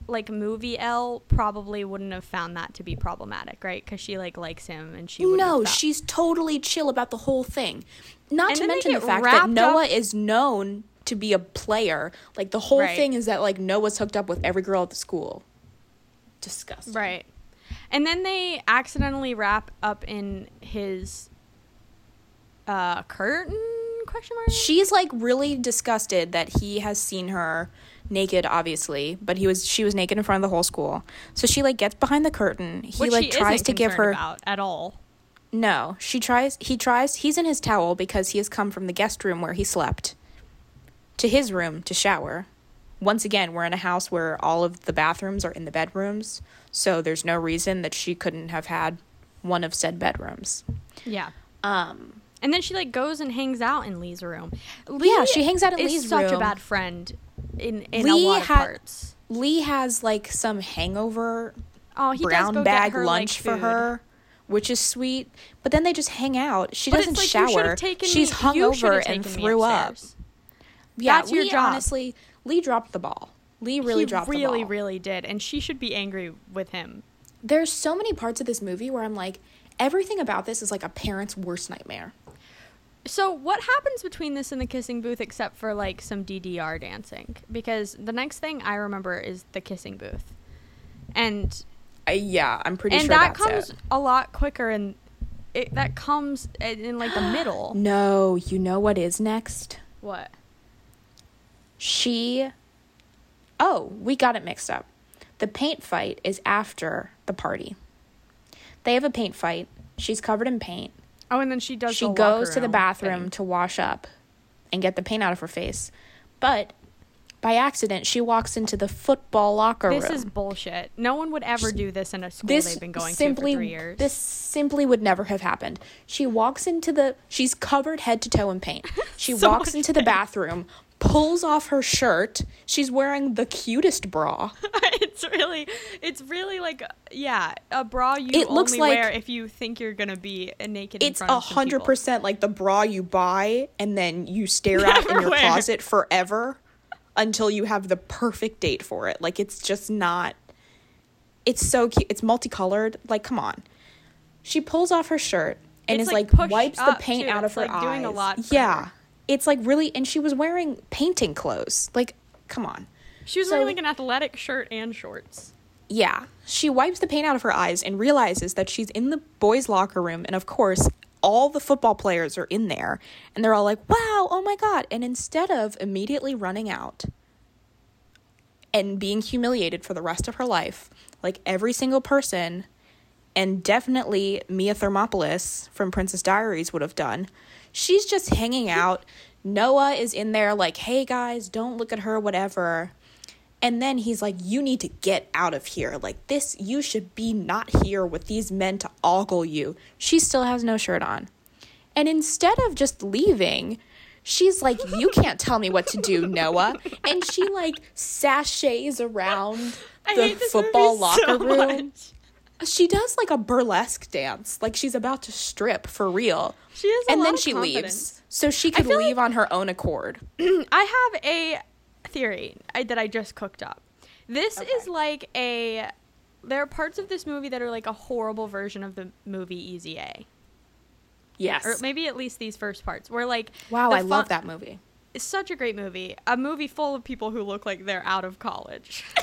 like movie Elle probably wouldn't have found that to be problematic, right? Cuz she like likes him and she No, she's totally chill about the whole thing. Not And to mention the fact that Noah up- is known to be a player. Like the whole Right. thing is that like Noah's hooked up with every girl at the school. Disgusting. right. And then they accidentally wrap up in his uh curtain question mark? she's like really disgusted that he has seen her naked, obviously, but he was she was naked in front of the whole school. So she like gets behind the curtain. He Which like tries to give her about at all. no. She tries. He tries. He's in his towel because he has come from the guest room where he slept to his room to shower. Once again, we're in a house where all of the bathrooms are in the bedrooms, so there's no reason that she couldn't have had one of said bedrooms. Yeah. Um, And then she like goes and hangs out in Lee's room. Lee Yeah, she hangs out in lee's is Lee's such a bad friend in in Lee a lot of had- parts. Lee has like some hangover Oh, he brown bag her, like, lunch for food. her, which is sweet. But then they just hang out. She But doesn't like, shower. She's me- hung you over and threw up. Yeah, That's your Lee, job. Honestly, Lee dropped the ball. Lee really he dropped really, the ball. really did, and she should be angry with him. There's so many parts of this movie where I'm like, everything about this is like a parent's worst nightmare. So, what happens between this and the kissing booth except for like some DDR dancing? Because the next thing I remember is the kissing booth, and Uh, yeah, I'm pretty sure. and sure that comes it. a lot quicker, and it, that comes in, in like the middle. No, you know what is next? What? She. Oh, we got it mixed up. The paint fight is after the party. They have a paint fight. She's covered in paint. Oh, and then she does. she goes to the bathroom thing. to wash up and get the paint out of her face. But by accident, she walks into the football locker This room. This is bullshit. No one would ever do this in a school this they've been going simply to for three years. this simply would never have happened. She walks into the she's covered head to toe in paint. She So walks into the bathroom, pulls off her shirt. She's wearing the cutest bra. it's really, it's really like, yeah, a bra you It looks like- wear if you think you're gonna be naked. It's in front a hundred percent like the bra you buy and then you stare at in your wear. closet forever until you have the perfect date for it. Like it's just not. It's so cute. It's multicolored. Like come on. She pulls off her shirt and It's, is like, like, wipes the paint too. out of It's, her like, eyes. a lot for yeah, her. It's like really, and she was wearing painting clothes. Like come on. She was So- wearing like an athletic shirt and shorts. Yeah. She wipes the paint out of her eyes and realizes that she's in the boys' locker room. And of course, all the football players are in there. And they're all like, wow, oh my God. And instead of immediately running out and being humiliated for the rest of her life, like every single person, and definitely Mia Thermopolis from Princess Diaries would have done, she's just hanging out. Noah is in there, like, hey guys, don't look at her, whatever. And then he's like, You need to get out of here. Like, this, you should be not here with these men to ogle you. She still has no shirt on. And instead of just leaving, she's like, You can't tell me what to do, Noah. And she like sashays around the football locker so room. much. She does like a burlesque dance, like she's about to strip for real. She a and then she leaves. So she could leave on her own accord. I have a theory I, that I just cooked up. This Okay. is like a. There are parts of this movie that are like a horrible version of the movie Easy A, Yes. or maybe at least these first parts, where like wow, I love that movie. It's such a great movie. A movie full of people who look like they're out of college.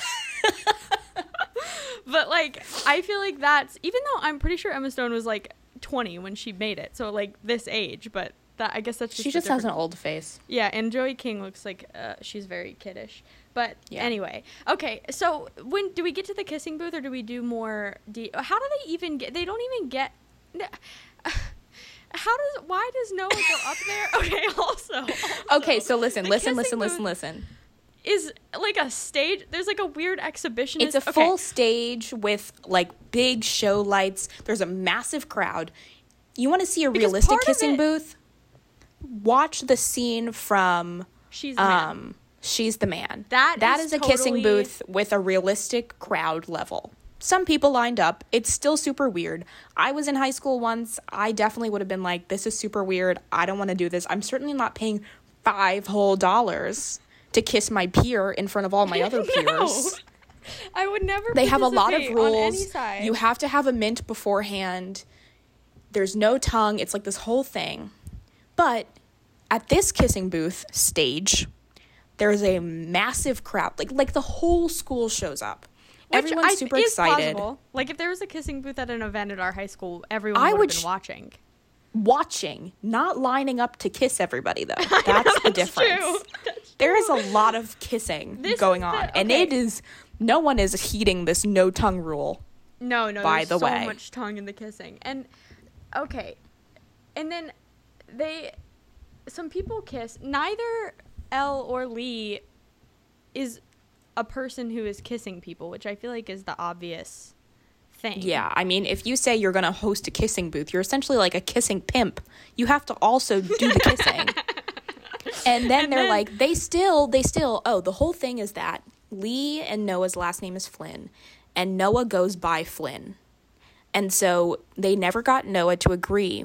but like I feel like that's even though I'm pretty sure Emma Stone was like 20 when she made it. So like this age, but that I guess that's just She just has an old face. Yeah, and Joey King looks like uh, she's very kiddish. But Yeah. anyway, okay. So when do we get to the kissing booth, or do we do more? De- How do they even get? They don't even get. How does? Why does Noah go up there? Okay. Also. also, Okay, so listen, listen, listen, listen, booth listen. Is like a stage. There's like a weird exhibition. It's a okay, full stage with like big show lights. There's a massive crowd. You want to see a Because realistic kissing it- booth? Watch the scene from She's the man. um She's the Man. That that is is, a kissing booth with a realistic crowd level. Some people lined up. It's still super weird. I was in high school once. I definitely would have been like, this is super weird. I don't want to do this. I'm certainly not paying five whole dollars to kiss my peer in front of all my other No. peers. I would never. They have a lot of participate on any rules. You have to have a mint beforehand. There's no tongue. It's like this whole thing. But at this kissing booth stage, there's a massive crowd. Like like the whole school shows up. Which Everyone's I- super excited. plausible. Like if there was a kissing booth at an event at our high school, everyone I would would have been sh- watching. Watching, not lining up to kiss everybody though. That's the difference. true. That's There is a lot of kissing This going on, the- and it is no one is heeding this no tongue rule. No, no. by there's the so way. much tongue in the kissing, and okay, and then they, some people kiss. Neither Elle or Lee is a person who is kissing people, which I feel like is the obvious thing. Yeah, I mean, if you say you're going to host a kissing booth, you're essentially like a kissing pimp. You have to also do the kissing. and then And they're then- like, they still, they still, oh, the whole thing is that Lee and Noah's last name is Flynn, and Noah goes by Flynn. And so they never got Noah to agree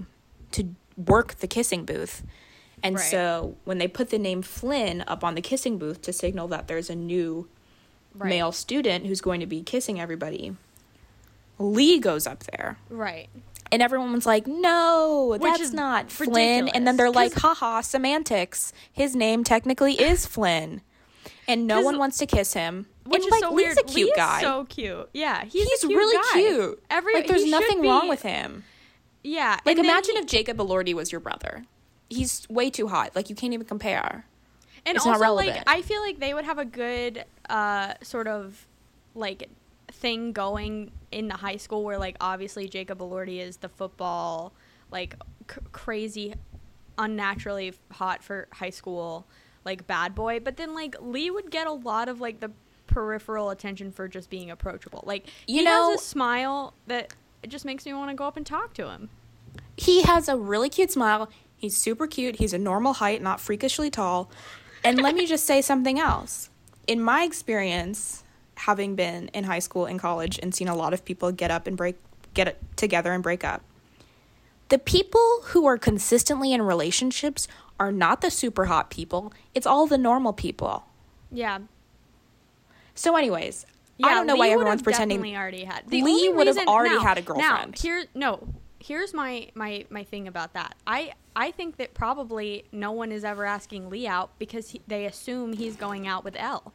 to work the kissing booth. And Right. so when they put the name Flynn up on the kissing booth to signal that there's a new Right. male student who's going to be kissing everybody, Lee goes up there. Right. And everyone was like, no, Which that's not Flynn. And then they're like, haha, semantics. His name technically is Flynn. And no one wants to kiss him. Which and is like, so Lee's weird. a cute Lee is guy. so cute. Yeah, he's, He's, cute really guy. cute. Every like, there's nothing wrong with him. Yeah. Like, imagine he- if Jacob Elordi was your brother. He's way too hot. Like, you can't even compare. and it's also not like. I feel like they would have a good uh sort of like thing going in the high school where like obviously Jacob Elordi is the football like c- crazy unnaturally hot for high school like bad boy but then like Lee would get a lot of like the peripheral attention for just being approachable like You he know- has a smile that it just makes me want to go up and talk to him He has a really cute smile. He's super cute. He's a normal height, not freakishly tall. And let me just say something else. In my experience, having been in high school and college and seen a lot of people get up and break get together and break up. The people who are consistently in relationships are not the super hot people. It's all the normal people. yeah So anyways, Yeah, I don't know Lee why everyone's pretending already had. Lee only would have already now- had a girlfriend. Now, here, no. Here's my my my thing about that. I I think that probably no one is ever asking Lee out because he, they assume he's going out with Elle.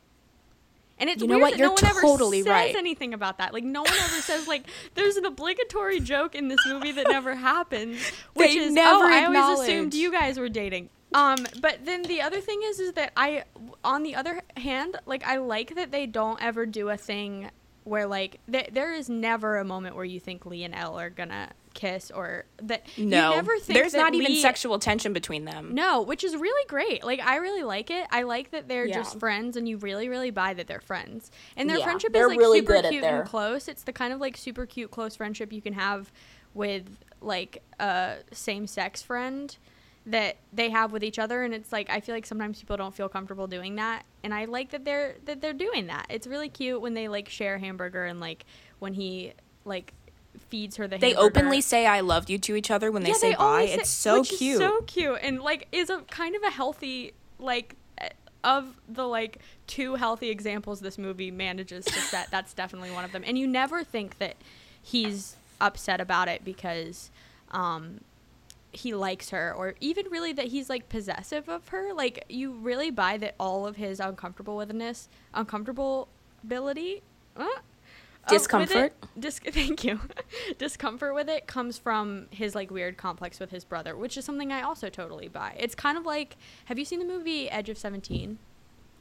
And it's You know what? You're no one ever totally says right. anything about that. Like no one ever says like there's an obligatory joke in this movie that never happens, which They is never oh I always assumed you guys were dating. Um, but then the other thing is, is that I, on the other hand, like I like that they don't ever do a thing where like th- there is never a moment where you think Lee and Elle are gonna kiss or that no. you never think There's not even sexual tension between them. no, which is really great. Like I really like it. I like that they're Yeah. just friends, and you really, really buy that they're friends. And their Yeah, friendship they're is like really super good cute their- and close. It's the kind of like super cute, close friendship you can have with like a same-sex friend that they have with each other. And it's like I feel like sometimes people don't feel comfortable doing that, and I like that they're that they're doing that. It's really cute when they like share hamburger and like when he like feeds her the They hamburger. openly say "I loved you" to each other when they Yeah, say bye. say- It's so cute. so cute, and like is a kind of a healthy like of the like two healthy examples this movie manages to set. that's definitely one of them. And you never think that he's upset about it because um he likes her or even really that he's like possessive of her like you really buy that all of his uncomfortable withness uncomfortability uh, uh, with it- Discomfort? dis- thank you discomfort with it comes from his like weird complex with his brother which is something i also totally buy it's kind of like have you seen the movie edge of 17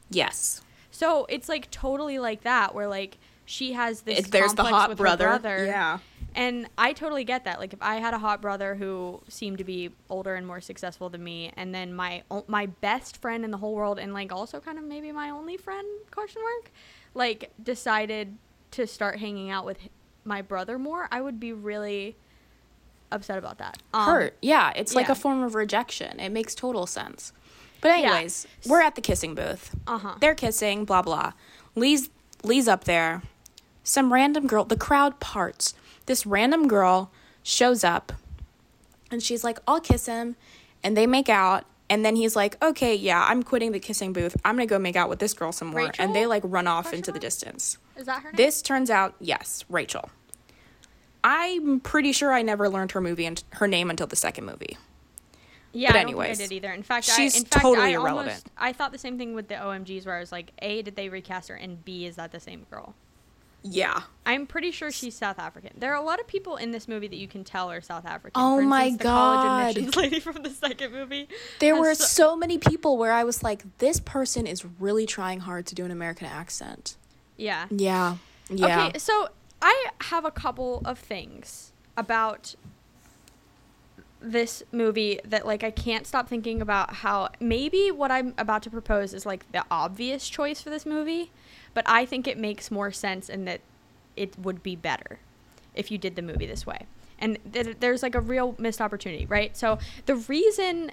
yes. so it's like totally like that where like she has this It- there's the hot with brother. brother Yeah. And I totally get that. Like if I had a hot brother who seemed to be older and more successful than me, and then my my best friend in the whole world, and like also kind of maybe my only friend question mark, like decided to start hanging out with my brother more, I would be really upset about that. Um, Hurt. Yeah, it's like yeah. a form of rejection. It makes total sense. But Yeah. anyways, we're at the kissing booth. Uh-huh. They're kissing, blah blah. Lee's Lee's up there. Some random girl, the crowd parts. This random girl shows up and she's like, "I'll kiss him." And they make out and then he's like, "Okay, yeah, I'm quitting the kissing booth. I'm going to go make out with this girl some more." Rachel? And they like run off into the distance. Is that her name? This turns out, yes, Rachel. I'm pretty sure I never learned her movie and her name until the second movie. Yeah, But I don't think anyways, I did either. In fact, she's I, in fact, totally I irrelevant. Almost, I thought the same thing with the OMGs, where I was like, A, did they recast her, and B, is that the same girl? Yeah. I'm pretty sure she's South African. There are a lot of people in this movie that you can tell are South African. Oh For my instance, the college God. admissions lady from the second movie. There were so- so many people where I was like, this person is really trying hard to do an American accent. yeah. Yeah. Yeah. Okay, so I have a couple of things about this movie that like I can't stop thinking about how maybe what I'm about to propose is like the obvious choice for this movie, but I think it makes more sense and that it would be better if you did the movie this way. And th- there's like a real missed opportunity, right? So the reason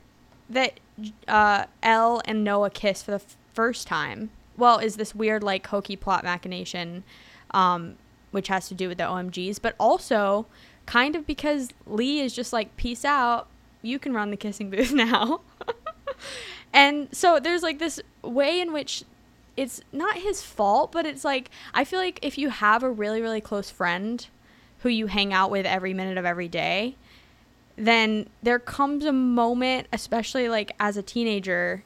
that uh, Elle and Noah kiss for the f- first time, well, is this weird like hokey plot machination, um, which has to do with the OMGs, but also kind of because Lee is just like, peace out, you can run the kissing booth now. and so there's like this way in which it's not his fault, but it's like I feel like if you have a really really close friend who you hang out with every minute of every day, then there comes a moment, especially like as a teenager,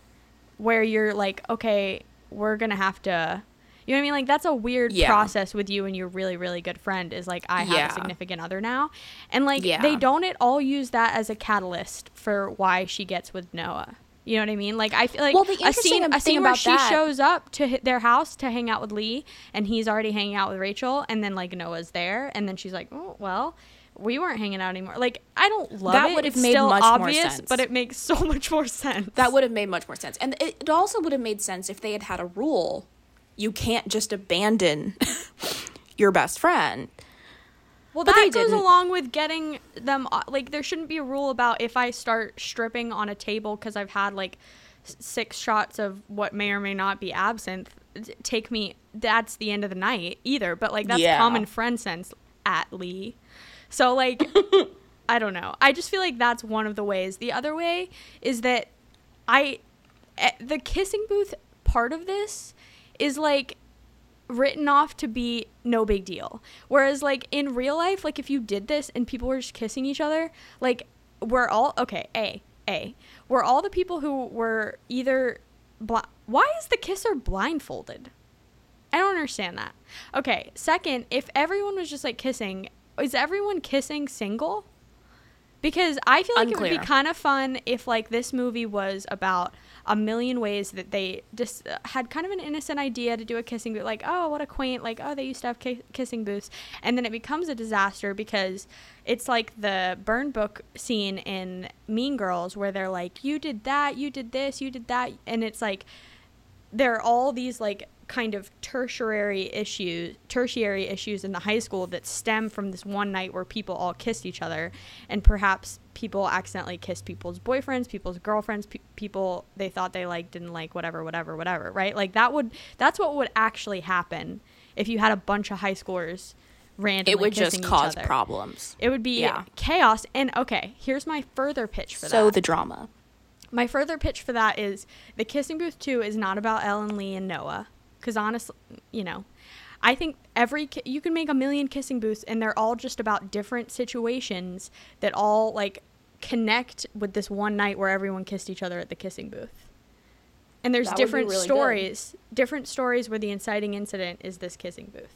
where you're like, okay, we're gonna have to. You know what I mean? Like that's a weird Yeah. process with you and your really really good friend is like I have Yeah. a significant other now, and like Yeah. they don't at all use that as a catalyst for why she gets with Noah. You know what I mean? Like I feel like Well, a scene a thing scene where she that- shows up to their house to hang out with Lee, and he's already hanging out with Rachel, and then like Noah's there, and then she's like, oh well. We weren't hanging out anymore. Like I don't love That it. would have made much more obvious, sense. but it makes so much more sense. That would have made much more sense. And it, it also would have made sense if they had had a rule you can't just abandon your best friend. Well, But that goes didn't. along with getting them. Like, there shouldn't be a rule about if I start stripping on a table because I've had like six shots of what may or may not be absinthe. Take me. That's the end of the night either. But like that's Yeah. common friend sense at Lee. So like, I don't know. I just feel like that's one of the ways. The other way is that I, eh, the kissing booth part of this is like written off to be no big deal. Whereas like in real life, like if you did this and people were just kissing each other, like we're all okay, A, A. We're all the people who were either bl- why is the kisser blindfolded? I don't understand that. Okay, second, if everyone was just like kissing, is everyone kissing single? Because I feel like it would be kind of fun if like this movie was about a million ways that they just uh, had kind of an innocent idea to do a kissing booth, like oh what a quaint, like oh they used to have ki- kissing booths, and then it becomes a disaster because it's like the burn book scene in Mean Girls where they're like you did that, you did this, you did that, and it's like there are all these like kind of tertiary issues tertiary issues in the high school that stem from this one night where people all kissed each other and perhaps people accidentally kissed people's boyfriends people's girlfriends pe- people they thought they like didn't like whatever whatever whatever right like that would that's what would actually happen if you had a bunch of high schoolers randomly It would just cause other. problems. it would be Yeah. chaos and okay here's my further pitch for So that So the drama. my further pitch for that is the Kissing Booth 2 is not about Ellen Lee and Noah. Because honestly, you know, I think every, ki- you can make a million kissing booths and they're all just about different situations that all like connect with this one night where everyone kissed each other at the kissing booth. And there's That different really good. stories, different stories where the inciting incident is this kissing booth.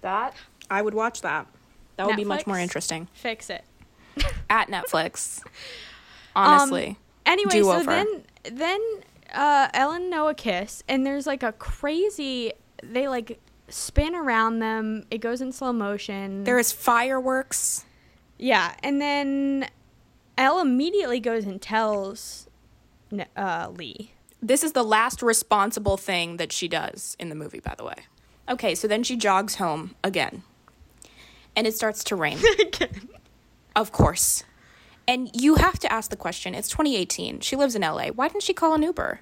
That I would watch that. That would be much more interesting. Fix it. At Netflix. Honestly. Um, anyway, Do so then then uh, Ellen Noah kiss, and there's like a crazy. They like spin around them. It goes in slow motion. there is fireworks. yeah, and then Elle immediately goes and tells uh, Lee. This is the last responsible thing that she does in the movie, by the way. Okay, so then she jogs home again. And it starts to rain. of course. And you have to ask the question it's 2018. She lives in LA. Why didn't she call an Uber?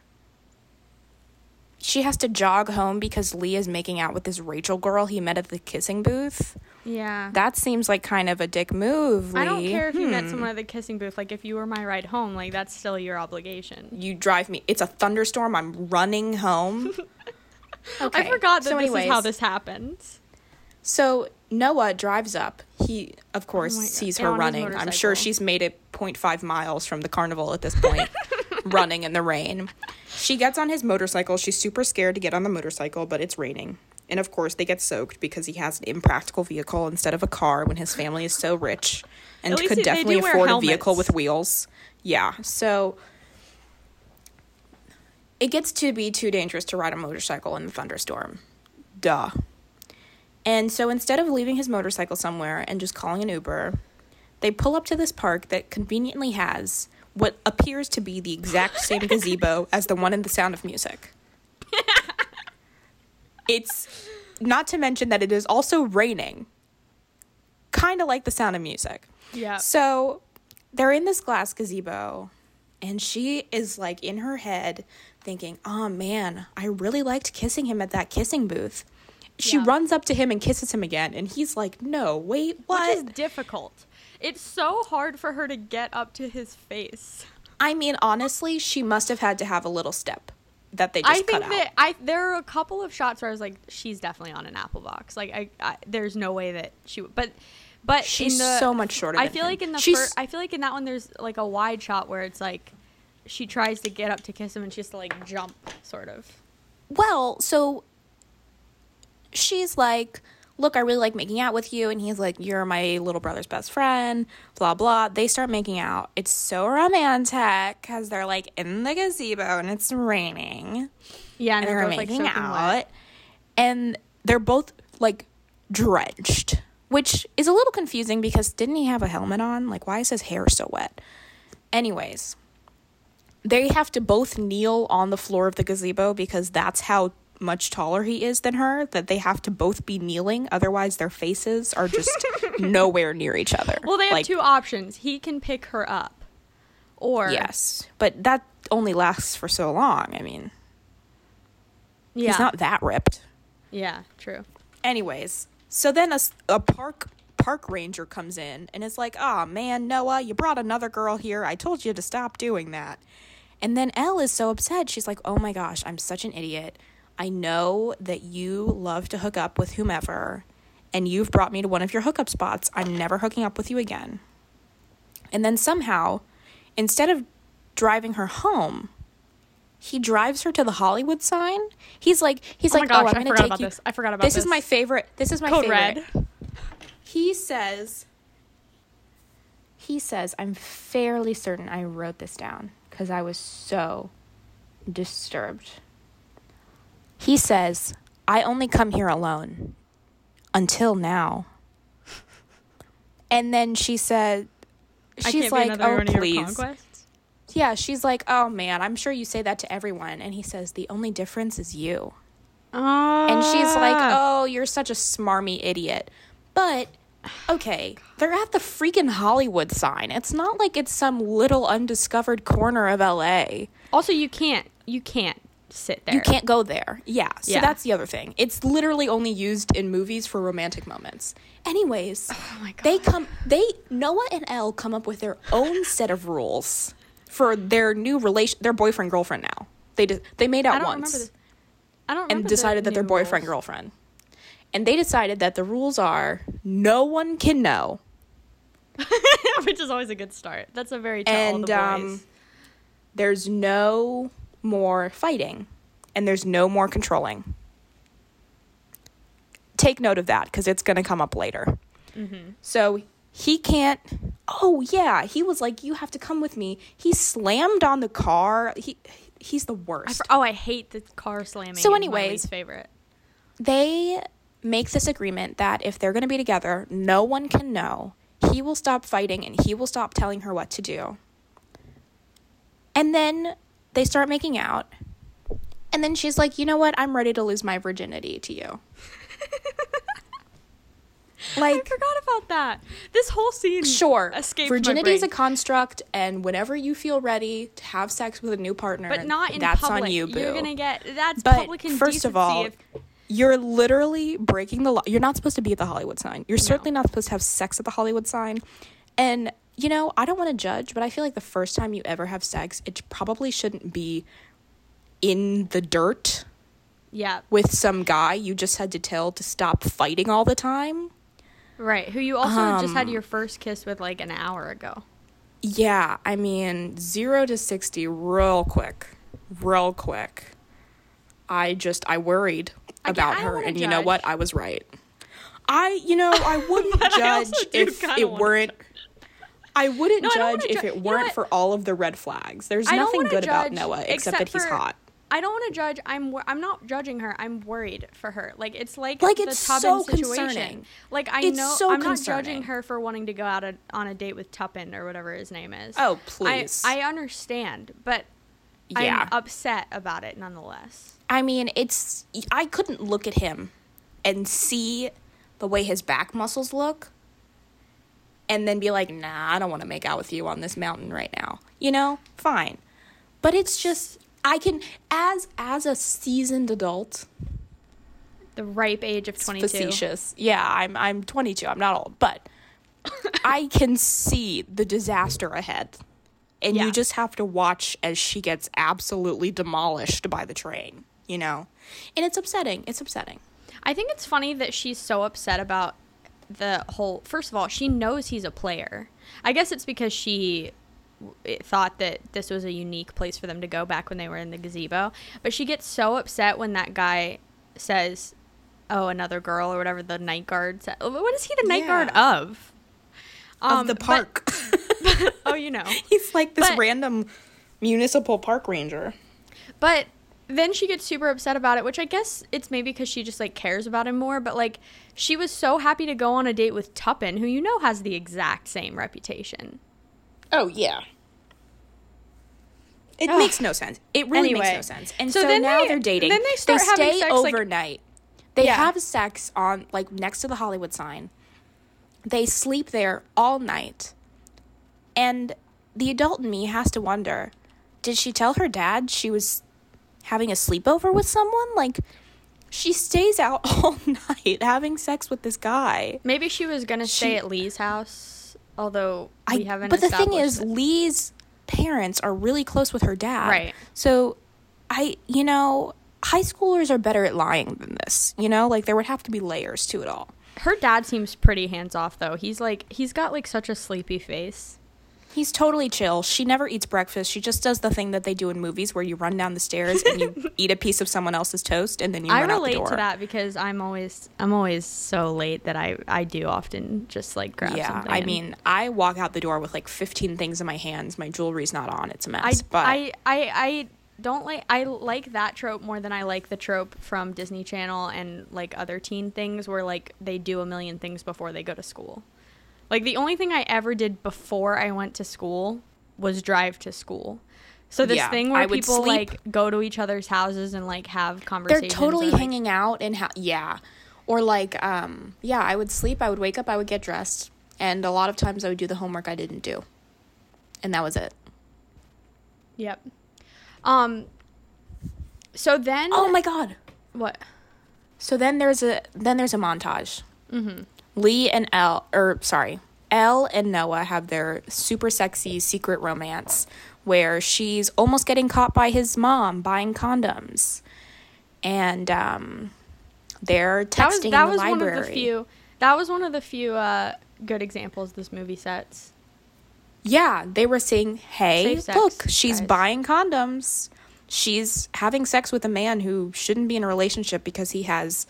She has to jog home because Lee is making out with this Rachel girl he met at the kissing booth. Yeah. That seems like kind of a dick move, Lee. I don't care if you met Hmm. someone at the kissing booth. Like, if you were my ride home, like, that's still your obligation. You drive me. It's a thunderstorm. I'm running home. okay. I forgot that so this is how this happens. So Noah drives up. He, of course, Oh sees her running. I'm sure she's made it 0.5 miles from the carnival at this point, running in the rain. she gets on his motorcycle. She's super scared to get on the motorcycle, but it's raining. And of course, they get soaked because he has an impractical vehicle instead of a car when his family is so rich and could definitely afford a vehicle with wheels. Yeah. So it gets to be too dangerous to ride a motorcycle in the thunderstorm. Duh. And so instead of leaving his motorcycle somewhere and just calling an Uber, they pull up to this park that conveniently has what appears to be the exact same gazebo as the one in The Sound of Music. it's not to mention that it is also raining, kind of like The Sound of Music. Yeah. So they're in this glass gazebo, and she is like in her head thinking, oh man, I really liked kissing him at that kissing booth. She Yeah. runs up to him and kisses him again, and he's like, no, wait, what? Which is difficult. It's so hard for her to get up to his face. I mean, honestly, she must have had to have a little step that they just I cut think that I there are a couple of shots where I was like, she's definitely on an apple box. Like I, I there's no way that she would. But but She's the, so much shorter I feel him. like in the She's- first, I feel like in that one there's like a wide shot where it's like she tries to get up to kiss him and she has to like jump sort of. Well, so she's like, Look, I really like making out with you. And he's like, You're my little brother's best friend, blah, blah. They start making out. It's so romantic because they're like in the gazebo and it's raining. Yeah, and, And they're they're both making soaking out. wet. And they're both like drenched, which is a little confusing because didn't he have a helmet on? Like, why is his hair so wet? Anyways, they have to both kneel on the floor of the gazebo because that's how much taller he is than her that they have to both be kneeling otherwise their faces are just nowhere near each other. Well, they have Like, two options. He can pick her up, or yes but that only lasts for so long i mean. Yeah, he's not that ripped. Yeah, true. anyways so then a park park ranger comes in and is like oh man noah you brought another girl here. I told you to stop doing that. And then elle is so upset. She's like oh my gosh i'm such an idiot i know that you love to hook up with whomever and you've brought me to one of your hookup spots i'm never hooking up with you again and then somehow instead of driving her home he drives her to the Hollywood sign. He's like, he's Oh like, gosh, oh, I'm I gonna forgot take about you. this. I forgot about this. This is my favorite. This is my Code favorite. red. He says, he says, I'm fairly certain I wrote this down because I was so disturbed. He says, I only come here alone until now. And then she said, she's like, oh, one of your please. Yeah, she's like, oh man, I'm sure you say that to everyone. And he says, the only difference is you. And she's like, Ah. oh, you're such a smarmy idiot. But, okay, they're at the freaking Hollywood sign. It's not like it's some little undiscovered corner of LA. Also, you can't. You can't sit there. You can't go there. Yeah, so Yeah. that's the other thing. It's literally only used in movies for romantic moments. Anyways, Oh my god. they come, they, Noah and Elle come up with their own set of rules for their new relation, their boyfriend girlfriend now. They did, they made out I once. I don't remember and the decided that they're boyfriend rules. girlfriend. And they decided that the rules are no one can know. which is always a good start. That's a very to all And the boys. um there's no more fighting and there's no more controlling. Take note of that because it's going to come up later. Mm-hmm. So he can't. Oh yeah, he was like, "You have to come with me." He slammed on the car. He he's the worst. for- oh, I hate the car slamming. So anyways, favorite. they make this agreement that if they're going to be together, no one can know. He will stop fighting and he will stop telling her what to do. And then they start making out. And then she's like, "You know what? I'm ready to lose my virginity to you." Like I forgot about that. This whole scene. sure, virginity is a construct and whenever you feel ready to have sex with a new partner, but not in that's public. on you, boo. You're gonna get that's But public first of all, if- You're literally breaking the law. You're not supposed to be at the Hollywood sign. You're certainly not supposed to have sex at the Hollywood sign. And, you know, I don't want to judge, but I feel like the first time you ever have sex, it probably shouldn't be in the dirt yeah, with some guy you just had to tell to stop fighting all the time. right. Who you also just had Um, your first kiss with like an hour ago. Yeah, I mean, zero to 60 real quick. real quick. I just I worried about I her and you know what? I was right. I you know, I wouldn't But I judge if it weren't I wouldn't No, judge wanna if ju- it weren't what? for all of the red flags. There's I nothing good about Noah except, except that he's for- hot. I don't want to judge. I'm wor- I'm not judging her. I'm worried for her. Like it's like, Like, the it's Tuppen so situation. concerning. Like I It's know so I'm not judging her for wanting to go out a, on a date with Tuppen or whatever his name is. Oh, I, please. I understand, but Yeah. I'm upset about it nonetheless. I mean, it's I couldn't look at him and see the way his back muscles look and then be like, "Nah, I don't want to make out with you on this mountain right now." You know? Fine. But it's just I can as as a seasoned adult, The ripe age of it's 22. facetious. Yeah, I'm I'm 22. I'm not old, but I can see the disaster ahead. And Yeah. you just have to watch as she gets absolutely demolished by the train, you know? And it's upsetting. It's upsetting. I think it's funny that she's so upset about the whole. First of all, she knows he's a player. I guess it's because she thought that this was a unique place for them to go back when they were in the gazebo. But she gets so upset when that guy says, "Oh, another girl" or whatever the night guard said. What is he the night guard Yeah. of? of Um, the but- park. oh, you know. He's like this But- random municipal park ranger. But then she gets super upset about it, which I guess it's maybe because she just like cares about him more. But like, she was so happy to go on a date with Tuppen, who you know has the exact same reputation. Oh yeah. It Ugh. makes no sense. It really Anyway, makes no sense. And so so, then now they- they, are dating. then they start they having stay sex, like- overnight. they Yeah. have sex on like next to the Hollywood sign. They sleep there all night. And the adult in me has to wonder, did she tell her dad she was having a sleepover with someone? Like she stays out all night having sex with this guy. Maybe she was gonna stay She- at Lee's house, although I, we haven't. but the thing is, Lee's parents are really close with her dad. Right. So, I, you know, high schoolers are better at lying than this. You know, like there would have to be layers to it all. her dad seems pretty hands off though. He's like he's got like such a sleepy face. He's totally chill. She never eats breakfast. She just does the thing that they do in movies where you run down the stairs and you eat a piece of someone else's toast and then you I run out the bottom. I relate door. to that because I'm always I'm always so late that I I do often just like grab Yeah, something. I and- mean, I walk out the door with like 15 things in my hands. My jewelry's not on. It's a mess. I, but I, I, I don't like I like that trope more than I like the trope from Disney Channel and like other teen things where like they do a million things before they go to school. Like the only thing I ever did before I went to school was drive to school. So this Yeah, thing where people sleep- like go to each other's houses and like have conversations. They're totally like- hanging out and ha- yeah or like um yeah i would sleep i would wake up i would get dressed and a lot of times i would do the homework i didn't do and that was it Yep. Um. So then. oh my god What? so then there's a then there's a montage Mm-hmm. Lee and Elle or sorry Elle and Noah have their super sexy secret romance where she's almost getting caught by his mom buying condoms. And um, they're That was texting that in the was library. one of the few. That was one of the few uh, good examples this movie sets. Yeah, they were saying, "Hey, sex, look, she's guys." buying condoms. She's having sex with a man who shouldn't be in a relationship because he has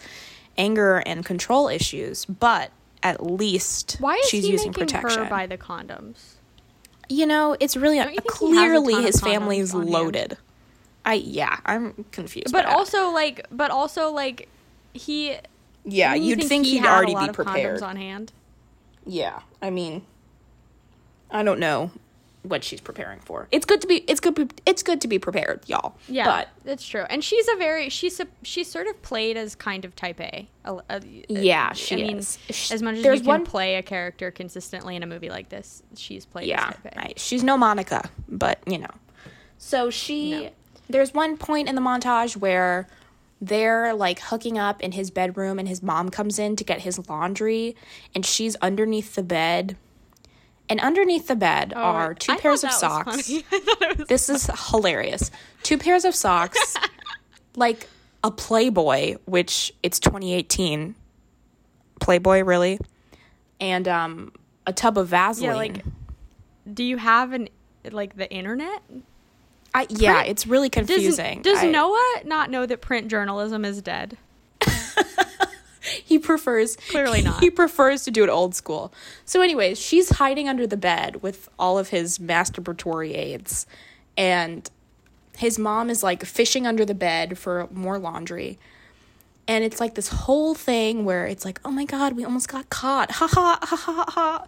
anger and control issues, but at least Why is she's he using making protection." her buy the condoms? you know, it's really Don't you think he has a clearly his family condoms is on hand? loaded. I yeah, I'm confused. But also like, but also like, he. yeah, you you'd think, he he'd had a already be prepared. Condoms on hand. Yeah, I mean, I don't know what she's preparing for. It's good to be. It's good. It's good to be prepared, y'all. Yeah, but that's true. And she's a very she's a, she's sort of played as kind of type A. A- a- Yeah, I she mean, is. As much as there's you can one- play a character consistently in a movie like this, she's played yeah, as type A. right. She's no Monica, but you know. So she. No. There's one point in the montage where they're like hooking up in his bedroom, and his mom comes in to get his laundry, and she's underneath the bed. And underneath the bed are two I pairs of socks. funny. I thought it was This is hilarious. Two pairs of socks, like a Playboy, which it's 2018. Playboy, really? And um, a tub of Vaseline. Yeah, like, do you have an like the internet? I, yeah, Print- it's really Does, confusing. does I- Noah not know that print journalism is dead? he prefers Clearly not. He prefers to do it old school. So, anyways, she's hiding under the bed with all of his masturbatory aids, and his mom is like fishing under the bed for more laundry. And it's like this whole thing where it's like, oh my god, we almost got caught. Ha ha ha ha ha.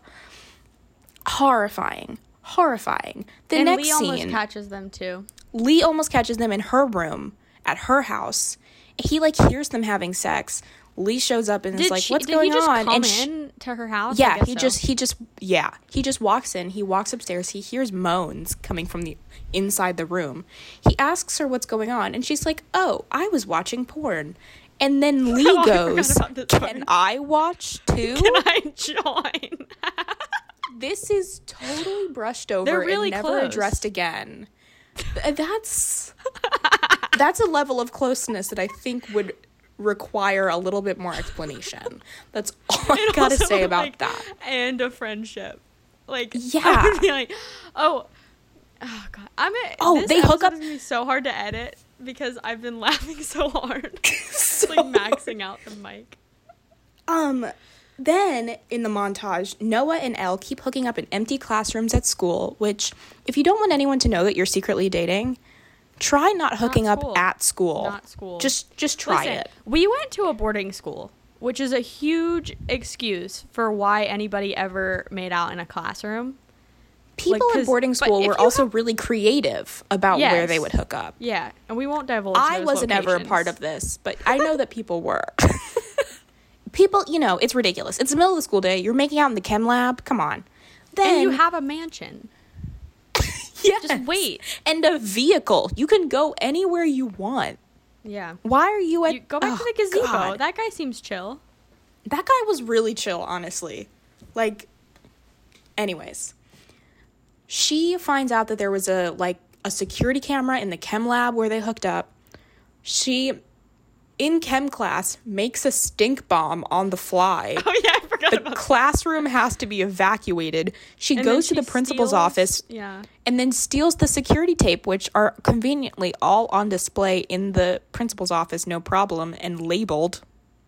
Horrifying. Horrifying. The and next Lee almost scene. catches them too. Lee almost catches them in her room at her house. He like hears them having sex. Lee shows up and is like, she, "What's going he just on?" and sh- in to her house? Yeah, he so. just he just yeah he just walks in. He walks upstairs. He hears moans coming from the inside the room. He asks her what's going on, and she's like, "Oh, I was watching porn." And then Lee Oh, goes, this "Can. I watch too?" Can I join? this is totally brushed over They're really and never close. addressed again. That's that's a level of closeness that I think would require a little bit more explanation. That's all I gotta say about like, that. And a friendship. Like Yeah. I would be like, oh, oh god, I'm. A, Oh, this they hook up- is gonna be so hard to edit because I've been laughing so hard, So like maxing out the mic. Um, then in the montage, Noah and Elle keep hooking up in empty classrooms at school. Which, if you don't want anyone to know that you're secretly dating, try not hooking school. up at school. Not school. Just, just try Listen, it. We went to a boarding school, which is a huge excuse for why anybody ever made out in a classroom. People in boarding school were also have- really creative about where they would hook up. Yeah, and we won't divulge. I wasn't ever a part of this, but I know that people were. people, you know, it's ridiculous. It's the middle of the school day. You're making out in the chem lab. Come on. Then And you have a mansion. yes. just wait. and a vehicle. You can go anywhere you want. Yeah. Why are you at? You go back Oh, to the oh, gazebo. God. That guy seems chill. that guy was really chill, honestly. Like, anyways, she finds out that there was a like a security camera in the chem lab where they hooked up. She, in chem class, makes a stink bomb on the fly. Oh yeah, I The about that. classroom has to be evacuated. She And goes to the principal's steals- office Yeah. and then steals the security tape, which are conveniently all on display in the principal's office, no problem, and labeled.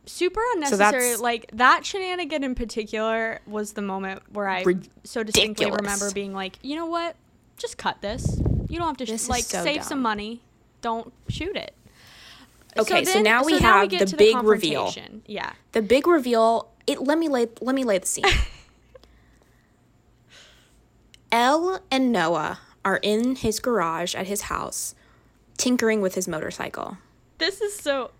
Super unnecessary. that's- like that shenanigan in particular was the moment where I so distinctly remember being like, you know what? Just cut this. You don't have to sh- This like so save dumb. some money. Don't shoot it. Okay, so then- now we now have get the to big reveal. Yeah. The big reveal. It let me lay let me lay the scene. Elle and Noah are in his garage at his house, tinkering with his motorcycle. This is so.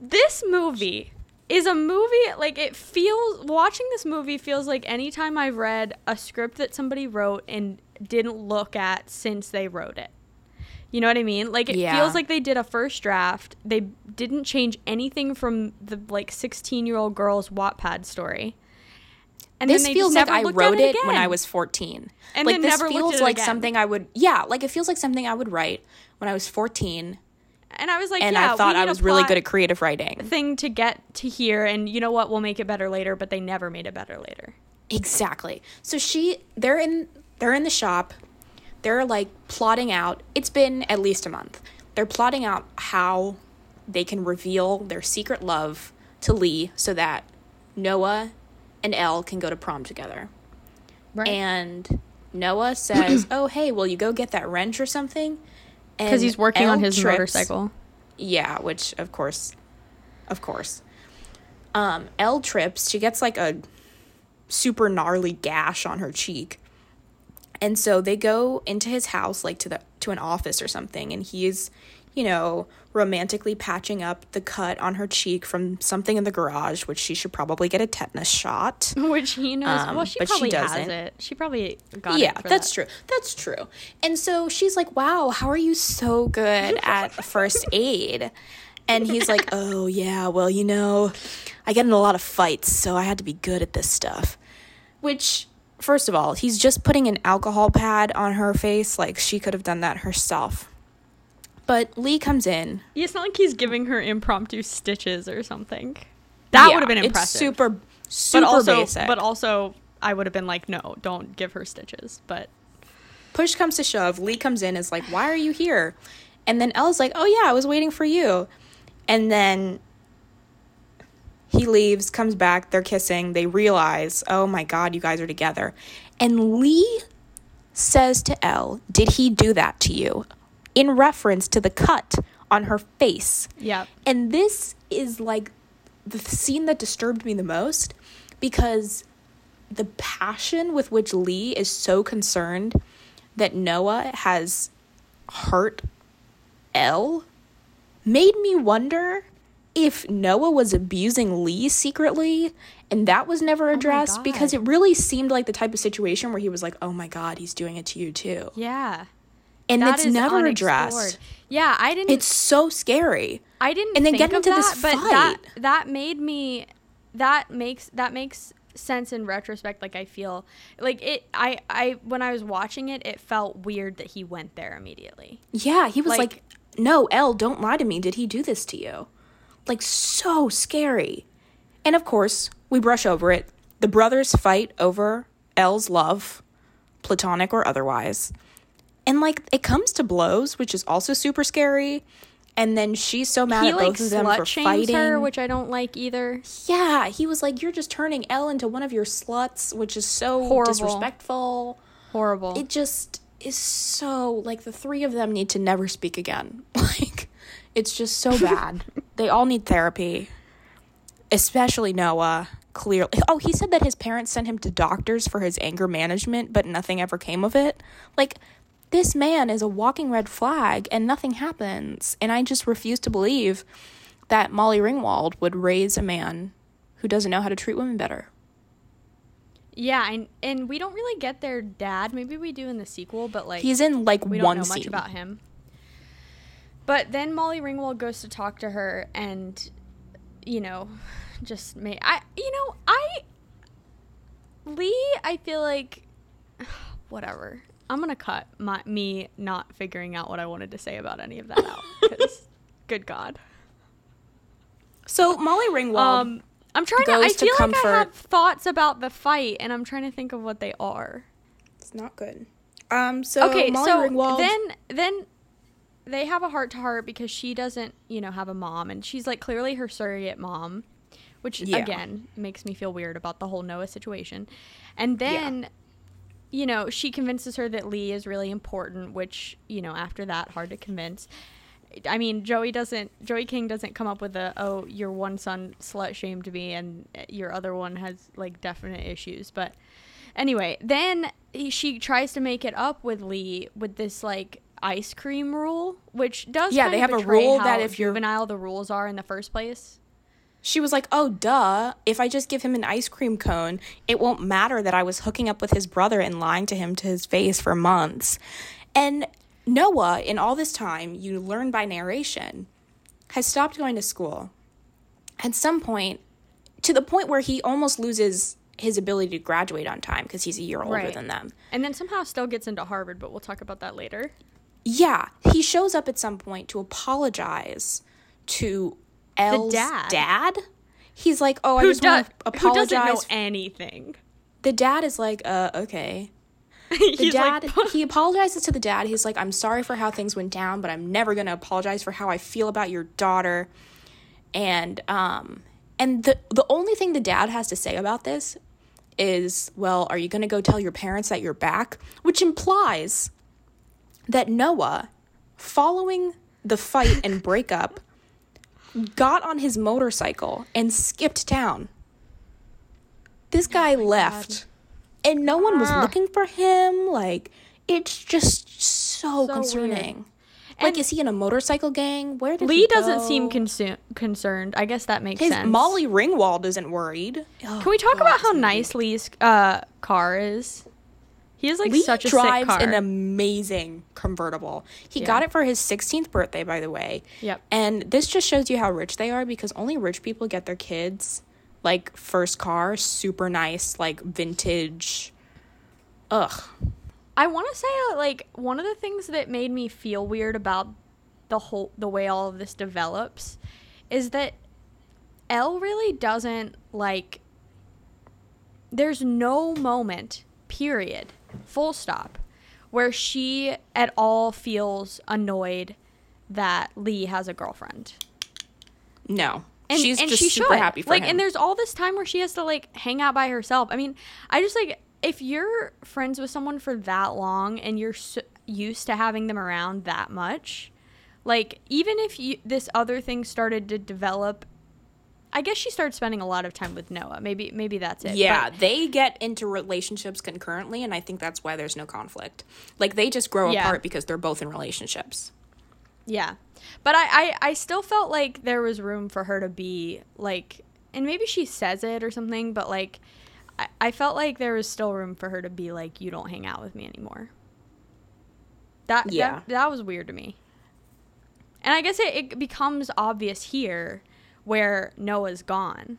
This movie is a movie like it feels. Watching this movie feels like anytime I've read a script that somebody wrote and didn't look at since they wrote it. You know what I mean? Like it Yeah. feels like they did a first draft. They didn't change anything from the like 16 year old girl's Wattpad story. And this feels like I wrote at it when I was 14. And like this never looked feels it like something I would yeah, like it feels like something I would write when I was 14 And I was like, and yeah, I thought I was really good at creative writing. thing to get to here, and you know what? We'll make it better later. But they never made it better later. Exactly. So she they're in they're in the shop. They're like plotting out. It's been at least a month. They're plotting out how they can reveal their secret love to Lee so that Noah and Elle can go to prom together. Right. And Noah says, "Oh, hey, will you go get that wrench or something?" Because he's working on his trips- motorcycle. yeah, which of course, of course. Um, Elle trips. She gets like a super gnarly gash on her cheek, and so they go into his house, like to the to an office or something, and he's, you know, romantically patching up the cut on her cheek from something in the garage, which she should probably get a tetanus shot. Which he knows. Um, well, she but probably has doesn't. it. She probably got yeah, it. for that's that. true. That's true. And so she's like, "Wow, how are you so good at first aid?" And he's like, "Oh yeah, well you know, I get in a lot of fights, so I had to be good at this stuff." Which, first of all, he's just putting an alcohol pad on her face. Like she could have done that herself. But Lee comes in. Yeah, It's not like he's giving her impromptu stitches or something. That Yeah, would have been it's impressive. super, super but also, basic. but also, I would have been like, no, don't give her stitches. But push comes to shove, Lee comes in, is like, "Why are you here?" And then Elle's like, "Oh yeah, I was waiting for you." And then he leaves, comes back, they're kissing. They realize, "Oh my god, you guys are together." And Lee says to Elle, "Did he do that to you?" In reference to the cut on her face. Yep. And this is like the scene that disturbed me the most because the passion with which Lee is so concerned that Noah has hurt Elle made me wonder if Noah was abusing Lee secretly and that was never oh addressed because it really seemed like the type of situation where he was like, "Oh my god, he's doing it to you too." Yeah. And That it's never unexplored. addressed. Yeah, I didn't. It's so scary. I didn't. and then get into this that, but fight. that made me. That makes that makes sense in retrospect. Like I feel like it. I I when I was watching it, it felt weird that he went there immediately. Yeah, he was like, Like- "No, Elle, don't lie to me. Did he do this to you?" Like so scary. And of course, we brush over it. The brothers fight over Elle's love, platonic or otherwise. And like it comes to blows, which is also super scary. And then she's so mad he at like both of them for fighting. her, which I don't like either. yeah, he was like, "You're just turning Elle into one of your sluts," which is so Horrible. disrespectful. Horrible. it just is so like the three of them need to never speak again like it's just so bad. They all need therapy. Especially noah clearly. Oh he said that his parents sent him to doctors for his anger management but nothing ever came of it. Like this man is a walking red flag and nothing happens. And i just refuse to believe that molly ringwald would raise a man who doesn't know how to treat women better. Yeah, and and we don't really get their dad. Maybe we do in the sequel, but like he's in like we one don't know scene. much about him. But then Molly Ringwald goes to talk to her, and you know, just may I, you know, I Lee, I feel like whatever. I'm gonna cut my me not figuring out what I wanted to say about any of that out because, good God. so molly ringwald Um, I'm trying to. I goes to feel like I have thoughts about the fight, and I'm trying to think of what they are. It's not good. Um. So okay, Molly so Ringwald. then then they have a heart to heart because she doesn't, you know, have a mom, and she's like clearly her surrogate mom, which Yeah. again makes me feel weird about the whole Noah situation. And then, you know, she convinces her that Lee is really important, which you know, after that, hard to convince. I mean, Joey doesn't. Joey King doesn't come up with a oh, your one son slut shamed me, and eh, your other one has like definite issues. But anyway, then he- she tries to make it up with Lee with this like ice cream rule, which does Yeah, they have a rule that if you're- juvenile the rules are in the first place. she was like, "Oh, duh! If I just give him an ice cream cone, it won't matter that I was hooking up with his brother and lying to him to his face for months." And Noah, in all this time, you learn by narration, has stopped going to school. At some point, to the point where he almost loses his ability to graduate on time because he's a year older Right. than them. And then somehow still gets into Harvard, but we'll talk about that later. Yeah, he shows up at some point to apologize to Elle's dad. He's like, "Oh, I Who, just do- want to apologize." who doesn't know anything? the dad is like, "Uh, okay." The dad, like, he apologizes to the dad. He's like, "I'm sorry for how things went down, but I'm never gonna apologize for how I feel about your daughter." And um, and the the only thing the dad has to say about this is, "Well, are you gonna go tell your parents that you're back?" Which implies that Noah, following the fight and breakup, got on his motorcycle and skipped town. This guy left, and no one was Ah. looking for him. Like, it's just so, So concerning. And- Like, is he in a motorcycle gang? Where did Lee he doesn't seem consu- concerned. I guess that makes His sense. Molly Ringwald isn't worried. Can we talk about how nice Lee's uh, car is? He is like Lee such a drives sick car. an amazing convertible. He Yeah. got it for his 16th birthday, by the way. Yep. And this just shows you how rich they are because only rich people get their kids like first car, super nice, like vintage. Ugh. I want to say uh, like one of the things that made me feel weird about the whole the way all of this develops is that Elle really doesn't like there's no moment period full stop where she at all feels annoyed that Lee has a girlfriend. No. she's just super should. happy for like him. and there's all this time where she has to like hang out by herself i mean i just like if you're friends with someone for that long and you're so used to having them around that much like even if you this other thing started to develop i guess she started spending a lot of time with noah maybe maybe that's it yeah, But- they get into relationships concurrently, and I think that's why there's no conflict. Like they just grow Yeah. apart because they're both in relationships. Yeah. But I, I, I still felt like there was room for her to be like, and maybe she says it or something, but like, I, I felt like there was still room for her to be like, you don't hang out with me anymore. That, Yeah. that, that was weird to me. And I guess it, it becomes obvious here where Noah's gone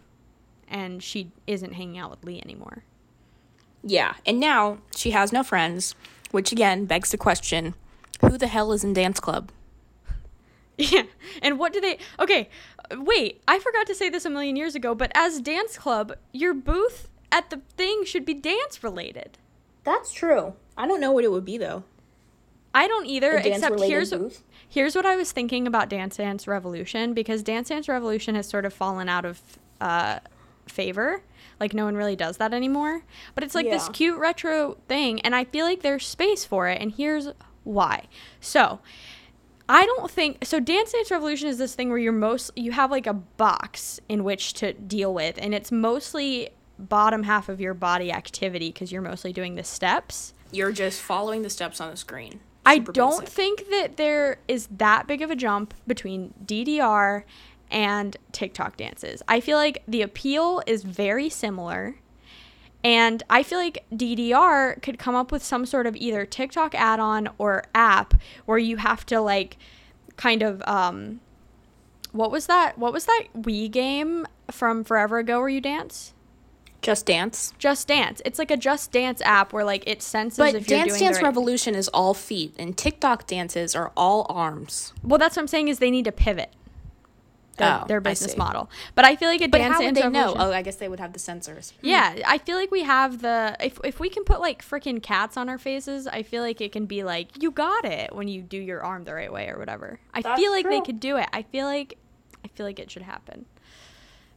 and she isn't hanging out with Lee anymore. Yeah, and now she has no friends, which again begs the question: Who the hell is in dance club? Yeah. And what do they Okay, uh, wait, I forgot to say this a million years ago, but as dance club, your booth at the thing should be dance related. That's true. I don't know what it would be though. I don't either, A except here's booth? Here's what I was thinking about Dance Dance Revolution because Dance Dance Revolution has sort of fallen out of uh, favor. Like no one really does that anymore. But it's like this cute retro thing, and I feel like there's space for it. And here's why. So I don't think so. Dance Dance Revolution is this thing where you're most you have like a box in which to deal with, and it's mostly bottom half of your body activity because you're mostly doing the steps. You're just following the steps on the screen. I don't basic. think that there is that big of a jump between DDR and TikTok dances. I feel like the appeal is very similar. And I feel like DDR could come up with some sort of either TikTok add on or app where you have to like kind of um what was that? What was that Wii game from forever ago where you dance? Just Dance. Just Dance. It's like a Just Dance app where like it senses But if you're Dance Dance right- Revolution is all feet, and TikTok dances are all arms. Well, that's what I'm saying is they need to pivot their, Oh, their business model. But I feel like a But dance how would they know? Oh, I guess they would have the sensors. Hmm. Yeah, I feel like we have the if if we can put like freaking cats on our faces, I feel like it can be like you got it when you do your arm the right way or whatever. I That's feel like they could do it. I feel like I feel like it should happen.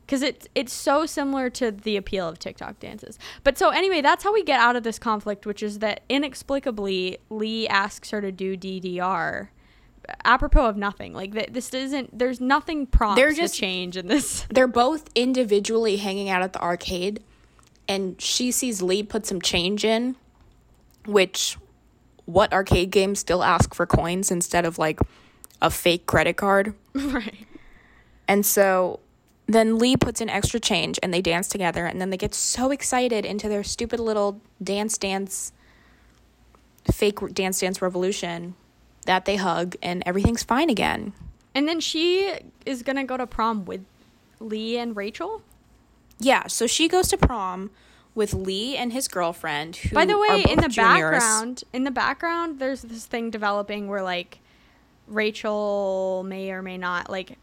Cuz it's it's so similar to the appeal of TikTok dances. But so anyway, that's how we get out of this conflict, which is that inexplicably Lee asks her to do DDR apropos of nothing. Like th- this isn't there's nothing prompts They're to just- change in this. They're both individually hanging out at the arcade, and she sees Lee put some change in, which what arcade games still ask for coins instead of like a fake credit card? right. And so then Lee puts in extra change and they dance together and then they get so excited into their stupid little dance dance fake dance dance revolution that they hug and everything's fine again. And then she is gonna go to prom with Lee and Rachel. Yeah, so she goes to prom with Lee and his girlfriend who By the way, in the juniors. background, in the background, there's this thing developing where like Rachel may or may not like.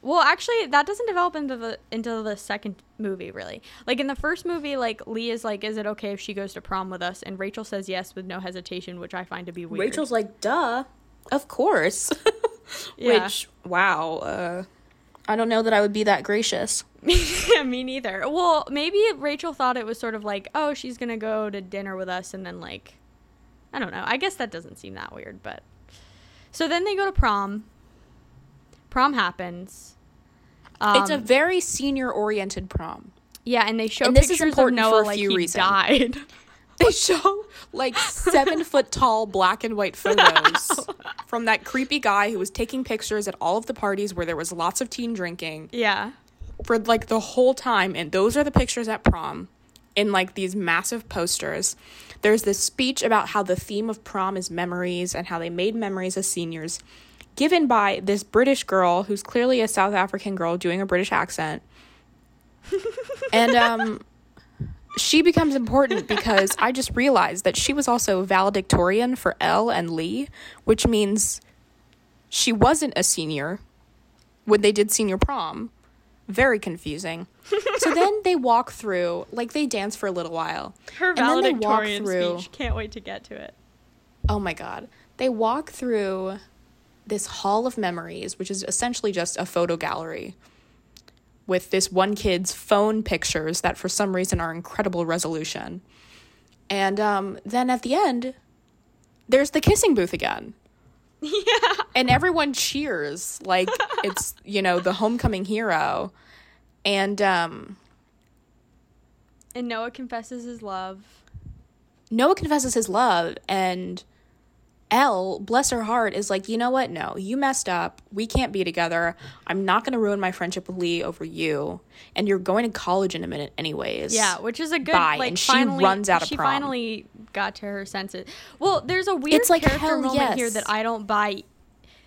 Well, actually, that doesn't develop into the into the second movie really. Like in the first movie, like Lee is like, "Is it okay if she goes to prom with us?" And Rachel says yes with no hesitation, which I find to be weird. Rachel's like, "Duh, of course." Yeah. Which wow, uh I don't know that I would be that gracious. Yeah, me neither. Well, maybe Rachel thought it was sort of like, oh, she's gonna go to dinner with us, and then like, I don't know. I guess that doesn't seem that weird, but so then they go to prom. Prom happens. Um, it's a very senior oriented prom. yeah, and they show and this is pictures of important for Noah a like few he reasons. died. They show like seven foot tall black and white photos from that creepy guy who was taking pictures at all of the parties where there was lots of teen drinking yeah, for like the whole time. And those are the pictures at prom in like these massive posters. There's this speech about how the theme of prom is memories and how they made memories as seniors, given by this British girl who's clearly a South African girl doing a British accent. and um she becomes important because I just realized that she was also valedictorian for Elle and Lee, which means she wasn't a senior when they did senior prom. Very confusing. so then they walk through, like they dance for a little while. her And then they walk valedictorian through- speech. Can't wait to get to it. oh my god. They walk through this hall of memories, which is essentially just a photo gallery with this one kid's phone pictures that for some reason are incredible resolution. And um, then at the end, there's the kissing booth again. Yeah. And everyone cheers like it's, you know, the homecoming hero. And um, And Noah confesses his love. Noah confesses his love, and Elle, bless her heart, is like, you know what? No, you messed up. We can't be together. I'm not going to ruin my friendship with Lee over you. And you're going to college in a minute, anyways. Yeah, which is a good Bye. like And she finally, runs out of she prom. finally got to her senses. Well, there's a weird It's like, character hell moment here that I don't buy.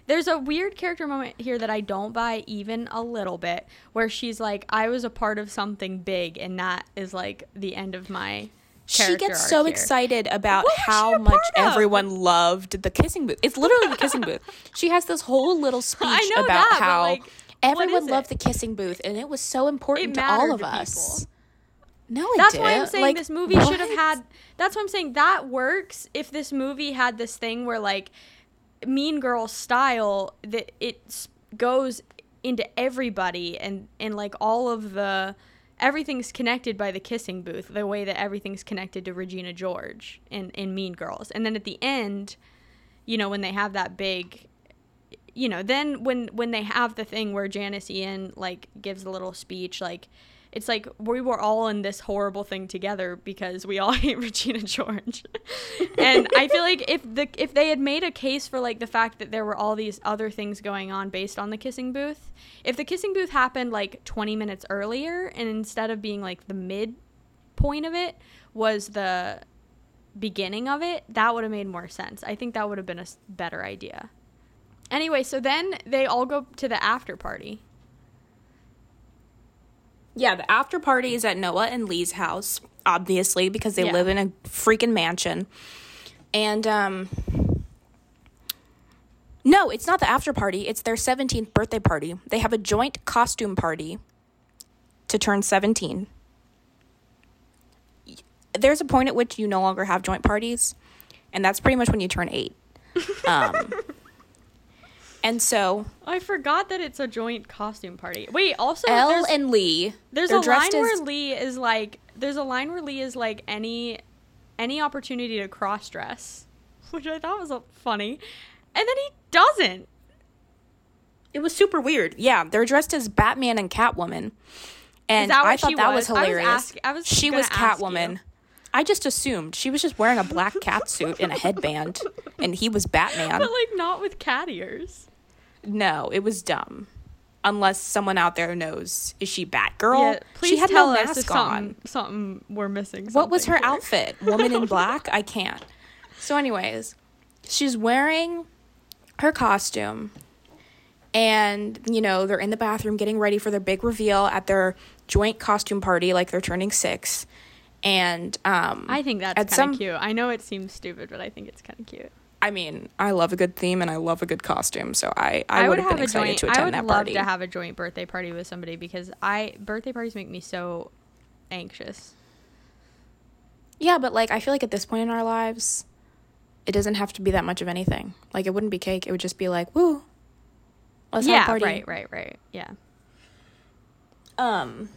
There's a weird character moment here that I don't buy even a little bit, where she's like, "I was a part of something big, and that is like the end of my." She gets so here." excited about What how much everyone loved the kissing booth. It's literally the kissing booth. She has this whole little speech about that, how like, everyone loved it? the kissing booth and it was so important to all of to us. people. No, That's why I'm saying Like, this movie should have had. That's why I'm saying that works if this movie had this thing where like Mean Girl style that it goes into everybody and and like all of the everything's connected by the kissing booth the way that everything's connected to Regina George in in Mean Girls. And then at the end you know when they have that big you know then when when they have the thing where Janis Ian like gives a little speech like it's like we were all in this horrible thing together because we all hate Regina George. and I feel like if the if they had made a case for like the fact that there were all these other things going on based on the kissing booth, if the kissing booth happened like 20 minutes earlier and instead of being like the mid point of it was the beginning of it, that would have made more sense. I think that would have been a better idea. Anyway, so then they all go to the after party. Yeah, the after party is at Noah and Lee's house, obviously, because they Yeah. live in a freaking mansion. And um No, it's not the after party, it's their 17th birthday party. They have a joint costume party to turn 17. There's a point at which you no longer have joint parties, and that's pretty much when you turn 8. Um And so, I forgot that it's a joint costume party. Wait, also Elle there's, and Lee, there's a line dressed where Lee is like there's a line where Lee is like any any opportunity to cross dress, which I thought was funny, and then he doesn't. It was super weird. Yeah, they're dressed as Batman and Catwoman. And I thought that was? was I was hilarious. ask- I was she was. Catwoman. I just assumed she was just wearing a black cat suit and a headband and he was Batman. But like not with cat ears. No, it was dumb. Unless someone out there knows is she Batgirl? yeah, please she had tell no us mask if something on. something we're missing. What was her here. outfit? Woman in black? I can't. So, anyways, she's wearing her costume, and you know they're in the bathroom getting ready for their big reveal at their joint costume party, like they're turning six. And um, I think that's at kind some- of cute. I know it seems stupid, but I think it's kind of cute. I mean, I love a good theme and I love a good costume, so I I, would have been excited joint. to I would that love party. to have a joint birthday party with somebody because I birthday parties make me so anxious. yeah, but like I feel like at this point in our lives, it doesn't have to be that much of anything. Like it wouldn't be cake; it would just be like, woo, let's have a party. right, right, right. Yeah. Um,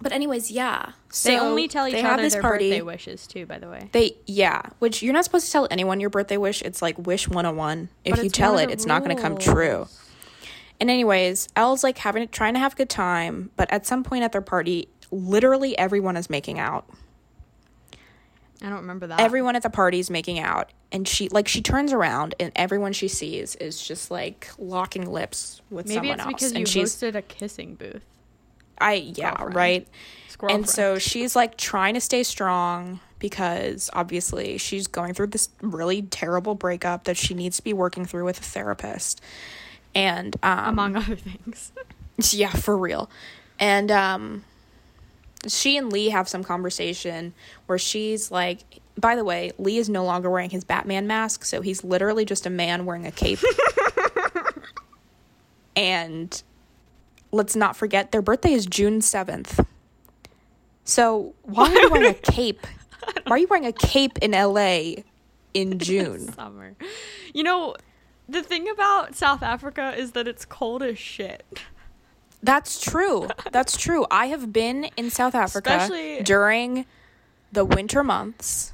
but anyways, yeah. So they only tell each they have other this their party. birthday wishes too, by the way. They yeah, which you're not supposed to tell anyone your birthday wish. It's like wish 101. If But you tell it, it's not going to come true. And anyways, Elle's like having trying to have a good time, but at some point at their party, literally everyone is making out. I don't remember that. Everyone at the party is making out, and she like she turns around and everyone she sees is just like locking lips with Maybe someone it's else, because and you she's hosted a kissing booth. I yeah girlfriend. right. Squirrel and so she's like trying to stay strong because obviously she's going through this really terrible breakup that she needs to be working through with a therapist and um among other things. yeah for real and um she and lee have some conversation where she's like by the way lee is no longer wearing his batman mask so he's literally just a man wearing a cape and let's not forget their birthday is june 7th so why are you wearing a cape why are you wearing a cape in la in June. Summer. You know, the thing about South Africa is that it's cold as shit. That's true. That's true. I have been in South Africa Especially- during the winter months,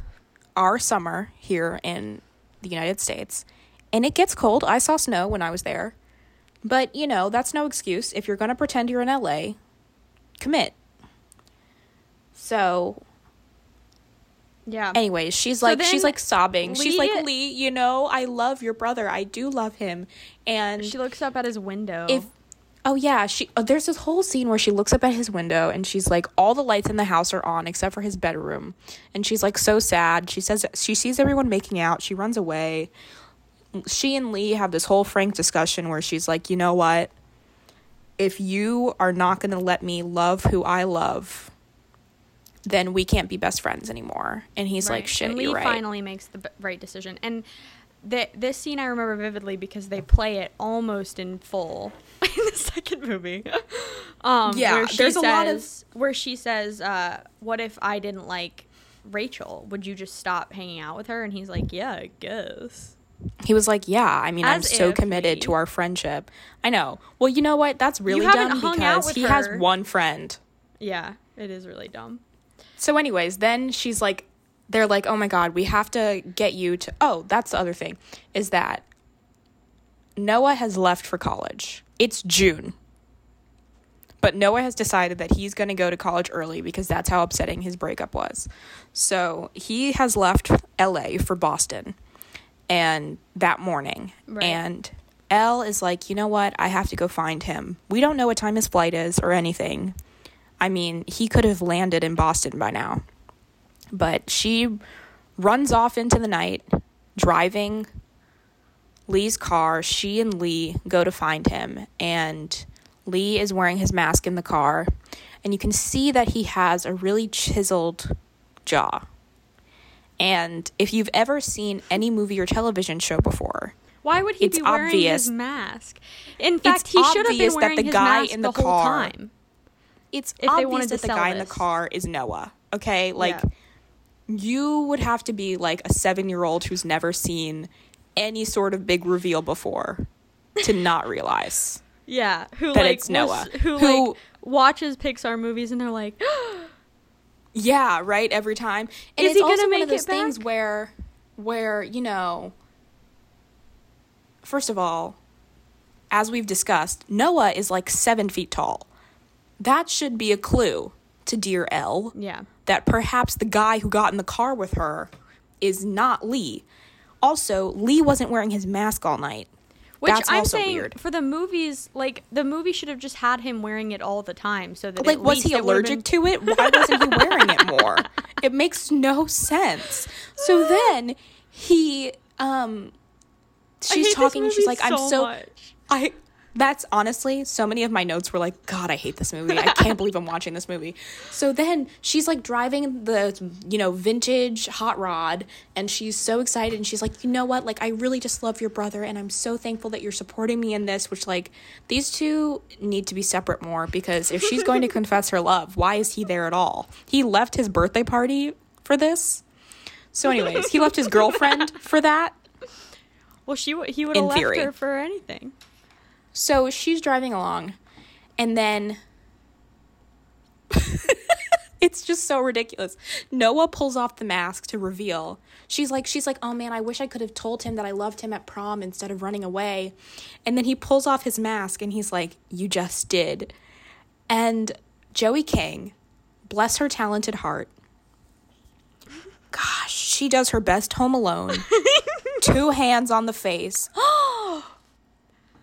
our summer here in the United States, and it gets cold. I saw snow when I was there. But, you know, that's no excuse. If you're going to pretend you're in LA, commit. So, Yeah. anyways, she's So like she's like sobbing. she's like, Lee- "Lee, you know, I love your brother. I do love him." And she looks up at his window. if oh yeah she oh, there's this whole scene where she looks up at his window and she's like all the lights in the house are on except for his bedroom and she's like so sad she says she sees everyone making out she runs away she and lee have this whole frank discussion where she's like you know what if you are not going to let me love who i love then we can't be best friends anymore and he's like shit and Lee right finally makes the b- right decision. And th- this scene I remember vividly because they play it almost in full in the second movie. um, Yeah, where she there's a lot of- says- where she says, uh, "What if I didn't like Rachel? Would you just stop hanging out with her?" And he's like, "Yeah, I guess." He was like, "Yeah, I mean, I'm so committed we- to our friendship." I know. Well, you know what? That's really dumb because he has one friend. Yeah, it is really dumb. So, anyways, then she's like, they're like, "Oh my god, we have to get you to." Oh, that's the other thing is that Noah has left for college. It's June. But Noah has decided that he's going to go to college early because that's how upsetting his breakup was. So, he has left LA for Boston and that morning. Right. And Elle is like, "You know what? I have to go find him. We don't know what time his flight is or anything. I mean, he could have landed in Boston by now." But she runs off into the night, driving Lee's car. She and Lee go to find him, and Lee is wearing his mask in the car, and you can see that he has a really chiseled jaw. And if you've ever seen any movie or television show before, Why would he It's be wearing obvious- his mask? In fact, he should have been that wearing the his guy mask in the, the whole car- time. it's If obvious that the guy in the car is Noah. Okay, like Yeah. you would have to be like a seven-year-old who's never seen any sort of big reveal before to not realize. Yeah, who that like it's Noah, was- who, who- like watches Pixar movies and they're like, Yeah, right. Every time, and Is it's he gonna also one make of those it things where, where you know. First of all, as we've discussed, Noah is like seven feet tall. That should be a clue to dear Elle. yeah, that perhaps the guy who got in the car with her is not Lee. Also, Lee wasn't wearing his mask all night. Which That's I'm also saying weird. for the movies, like the movie should have just had him wearing it all the time, so that Like, was he allergic been- to it? Why wasn't he wearing it more? It makes no sense. So then he, um, she's talking. She's like, "I'm so so." much. I. That's honestly so many of my notes were like, God, I hate this movie. I can't believe I'm watching this movie. So then she's like driving the, you know, vintage hot rod and she's so excited and she's like, you know what? Like, I really just love your brother and I'm so thankful that you're supporting me in this, which, like, these two need to be separate more because if she's going to confess her love, why is he there at all? He left his birthday party for this. So, anyways, he left his girlfriend for that. Well, she w- he would have left theory. her for anything. So she's driving along, and then it's just so ridiculous. Noah pulls off the mask to reveal. She's like, she's like, oh man, I wish I could have told him that I loved him at prom instead of running away. And then he pulls off his mask, and he's like, you just did. And Joey King, bless her talented heart. Gosh, she does her best Home Alone. Two hands on the face.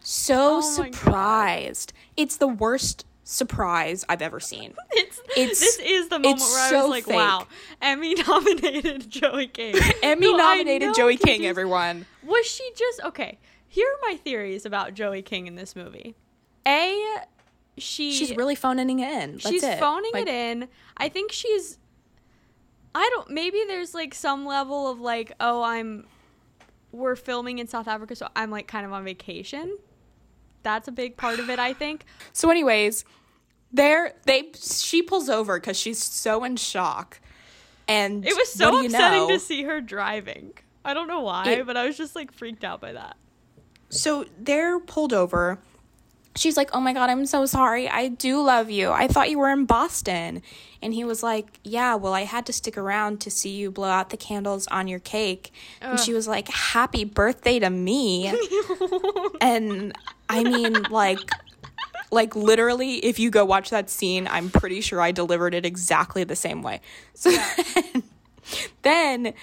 so Oh surprised. It's the worst surprise I've ever seen. It's, It's- this is the moment where I was like, fake. wow, Emmy nominated Joey King. Emmy No, nominated Joey King, just- everyone. Was she just okay? Here are my theories about Joey King in this movie. A, she She's really phoning it in. That's she's it. phoning Like, it in. I think she's. I don't. Maybe there's like some level of like, oh, I'm. We're filming in South Africa, so I'm like kind of on vacation. That's a big part of it, I think. So, anyways, there they she pulls over because she's so in shock, and It was so upsetting know? to see her driving. I don't know why, It- but I was just like freaked out by that. So they're pulled over. She's like, Oh my God, I'm so sorry. I do love you. I thought you were in Boston. And he was like, Yeah, well, I had to stick around to see you blow out the candles on your cake. And she was like, Happy birthday to me. and I mean, like, like literally, if you go watch that scene, I'm pretty sure I delivered it exactly the same way. So then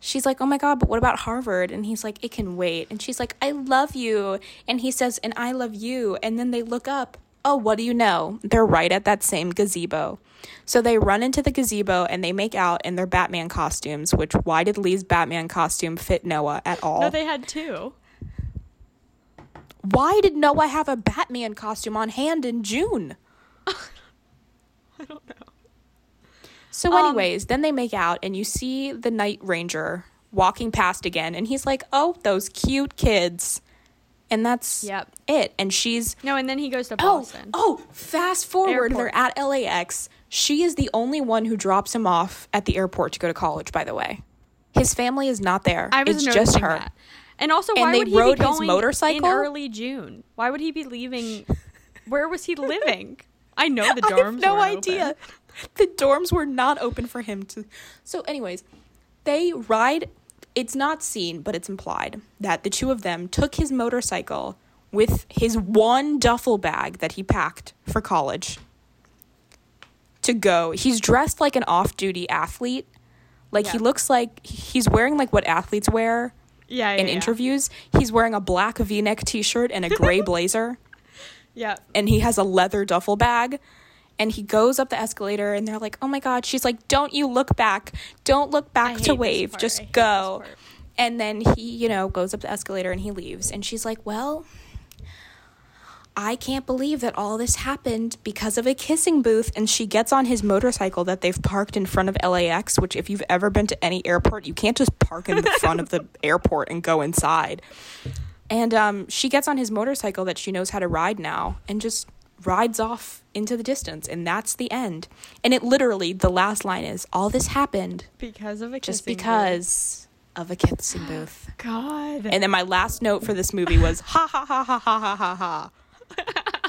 she's like, Oh my God, but what about Harvard? And he's like, It can wait. And she's like, I love you. And he says, And I love you. And then they look up. Oh, what do you know? They're right at that same gazebo. So they run into the gazebo and they make out in their Batman costumes, which why did Lee's Batman costume fit Noah at all? No, they had two. Why did Noah have a Batman costume on hand in June? I don't know. So, Um, anyways, then they make out, and you see the Night Ranger walking past again, and he's like, "Oh, those cute kids," and that's Yep. it. And she's No, and then he goes to oh Boston. oh, fast forward, Airport. they're at LAX. She is the only one who drops him off at the airport to go to college. By the way, his family is not there. I was it's just her. that. And also, why would he be his going motorcycle? in early June? Why would he be leaving? Where was he living? I know the I dorms. have no idea. open. The dorms were not open for him to. So, anyways, they ride. It's not seen, but it's implied that the two of them took his motorcycle with his one duffel bag that he packed for college to go. He's dressed like an off duty athlete. Like, he looks like he's wearing like what athletes wear Yeah, yeah, in yeah. interviews. He's wearing a black v neck t shirt and a gray blazer. Yeah. and he has a leather duffel bag. And he goes up the escalator and they're like oh my god. She's like don't you look back. Don't look back to wave. Just go. and then he you know goes up the escalator and he leaves. And she's like well I can't believe that all this happened because of a kissing booth. And she gets on his motorcycle that they've parked in front of LAX, which, if you've ever been to any airport, you can't just park in the front of the airport and go inside. And um, she gets on his motorcycle that she knows how to ride now and just rides off into the distance. And that's the end. And it literally, the last line is all this happened Because of a just kissing booth. Just because of a kissing booth. God. And then my last note for this movie was ha ha ha ha ha ha ha ha.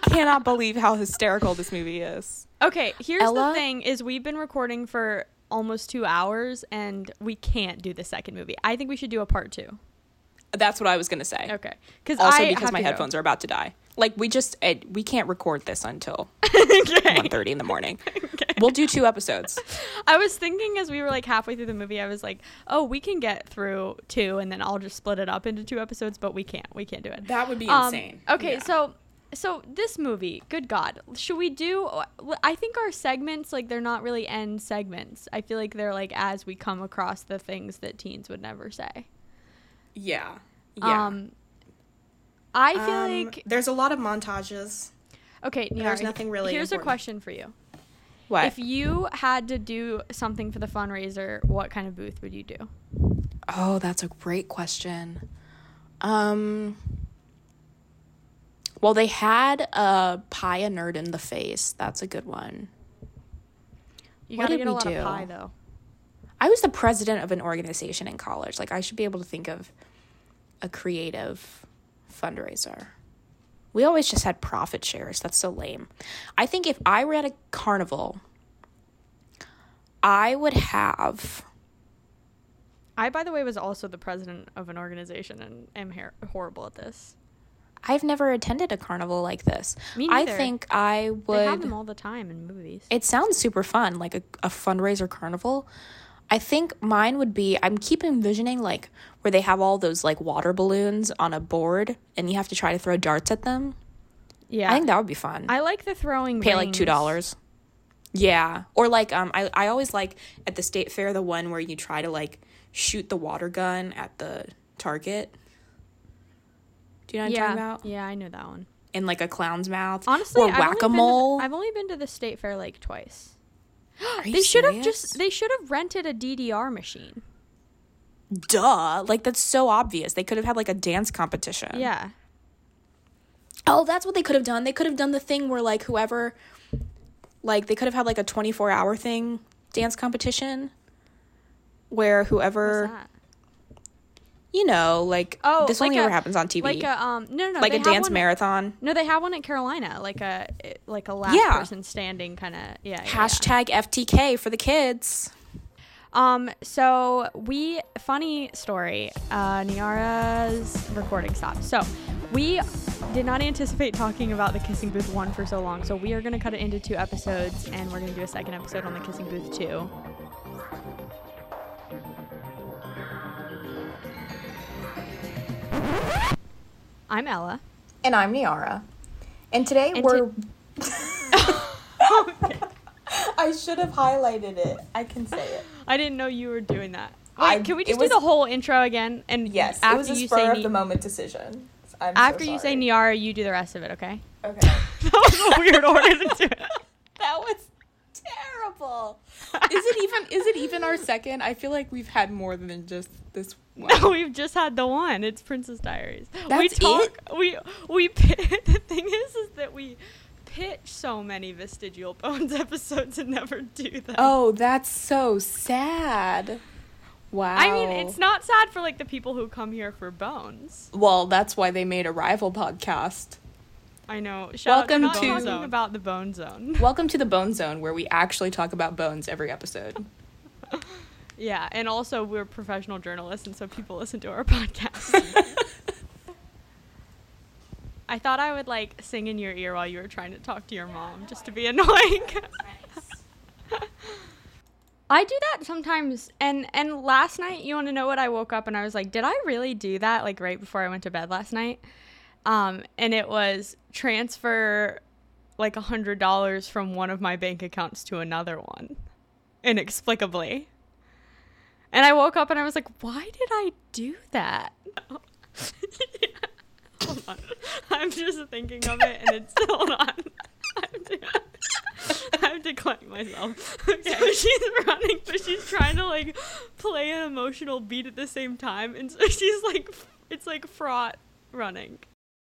Cannot believe how hysterical this movie is. okay, here's Ella? the thing: is we've been recording for almost two hours, and we can't do the second movie. I think we should do a part two. That's what I was gonna say. Okay, because Also, I because my to go. headphones are about to die. Like we just eh, we can't record this until okay. 1.30 in the morning. We'll do two episodes. I was thinking as we were like halfway through the movie, I was like, oh, we can get through two, and then I'll just split it up into two episodes. But we can't. We can't do it. That would be Um, insane. Okay, Yeah. so so this movie, good God, should we do? I think our segments like they're not really end segments. I feel like they're like as we come across the things that teens would never say. Yeah. Yeah. Um, I feel Um, like there's a lot of montages. okay. Nina, there's nothing really Here's a question for you: What? If you had to do something for the fundraiser, what kind of booth would you do? oh, that's a great question. Um. Well, they had a pie a nerd in the face. That's a good one. You What gotta did get a we lot do? of pie though. I was the president of an organization in college. Like I should be able to think of a creative fundraiser. We always just had profit shares. That's so lame. I think if I were at a carnival, I would have I, by the way, was also the president of an organization and am her- horrible at this. I've never attended a carnival like this. Me I think I would. They have them all the time in movies. It sounds super fun, like a, a fundraiser carnival. I think mine would be I'm keep envisioning like where they have all those like water balloons on a board and you have to try to throw darts at them. yeah, I think that would be fun. I like the throwing. Pay like two dollars. Yeah. Or like um I, I always like at the state fair the one where you try to like shoot the water gun at the target. Do you know what Yeah, I'm talking about? yeah, I know that one. In like a clown's mouth. Honestly, or whack a been to the- mole. I've only been to the state fair like twice. They should have just. They should have rented a DDR machine. duh. Like that's so obvious. They could have had like a dance competition. Yeah. Oh, that's what they could have done. They could have done the thing where like whoever like they could have had like a 24 hour thing dance competition where whoever? You know, like Oh, this like only a- ever happens on TV. Like a um no no no like a dance one- marathon. No, they have one at Carolina, like a like a last Yeah. person standing kind of yeah, yeah, yeah. Hashtag FTK for the kids. Um, so we funny story. Uh, Niara's recording stopped. So we did not anticipate talking about the kissing booth one for so long. So we are gonna cut it into two episodes, and we're gonna do a second episode on the kissing booth two. I'm Ella. And I'm Niara. And today And we're. I should have highlighted it. I can say it. I didn't know you were doing that. Wait, I- can we just was- do the whole intro again? And Yes, after it was a you spur say of Ni- the moment decision. I'm so after you say. Niara, you do the rest of it. Okay. Okay. that was a weird order to do it. That was terrible. Is it even? Is it even our second? I feel like we've had more than just this one. No, we've just had the one. It's Princess Diaries. we talk. it? We we. pi- The thing is, is that we pitch so many vestigial bones episodes and never do them. Oh, that's so sad. Wow. I mean, it's not sad for like the people who come here for bones. Well, that's why they made a rival podcast. I know. Shout Welcome out to, to- talking about the Bone Zone. Welcome to the Bone Zone, where we actually talk about bones every episode. Yeah, and also we're professional journalists, and so people listen to our podcast. I thought I would like sing in your ear while you were trying to talk to your mom, just to be annoying. I do that sometimes, and and last night, you want to know what? I woke up and I was like, did I really do that? Like right before I went to bed last night, um, and it was transfer like a hundred dollars from one of my bank accounts to another one, inexplicably. And I woke up and I was like, why did I do that? Hold on. I'm just thinking of it and it's hold on. I have to declining myself. So she's running, but she's trying to like play an emotional beat at the same time, and so she's like, it's like fraught running.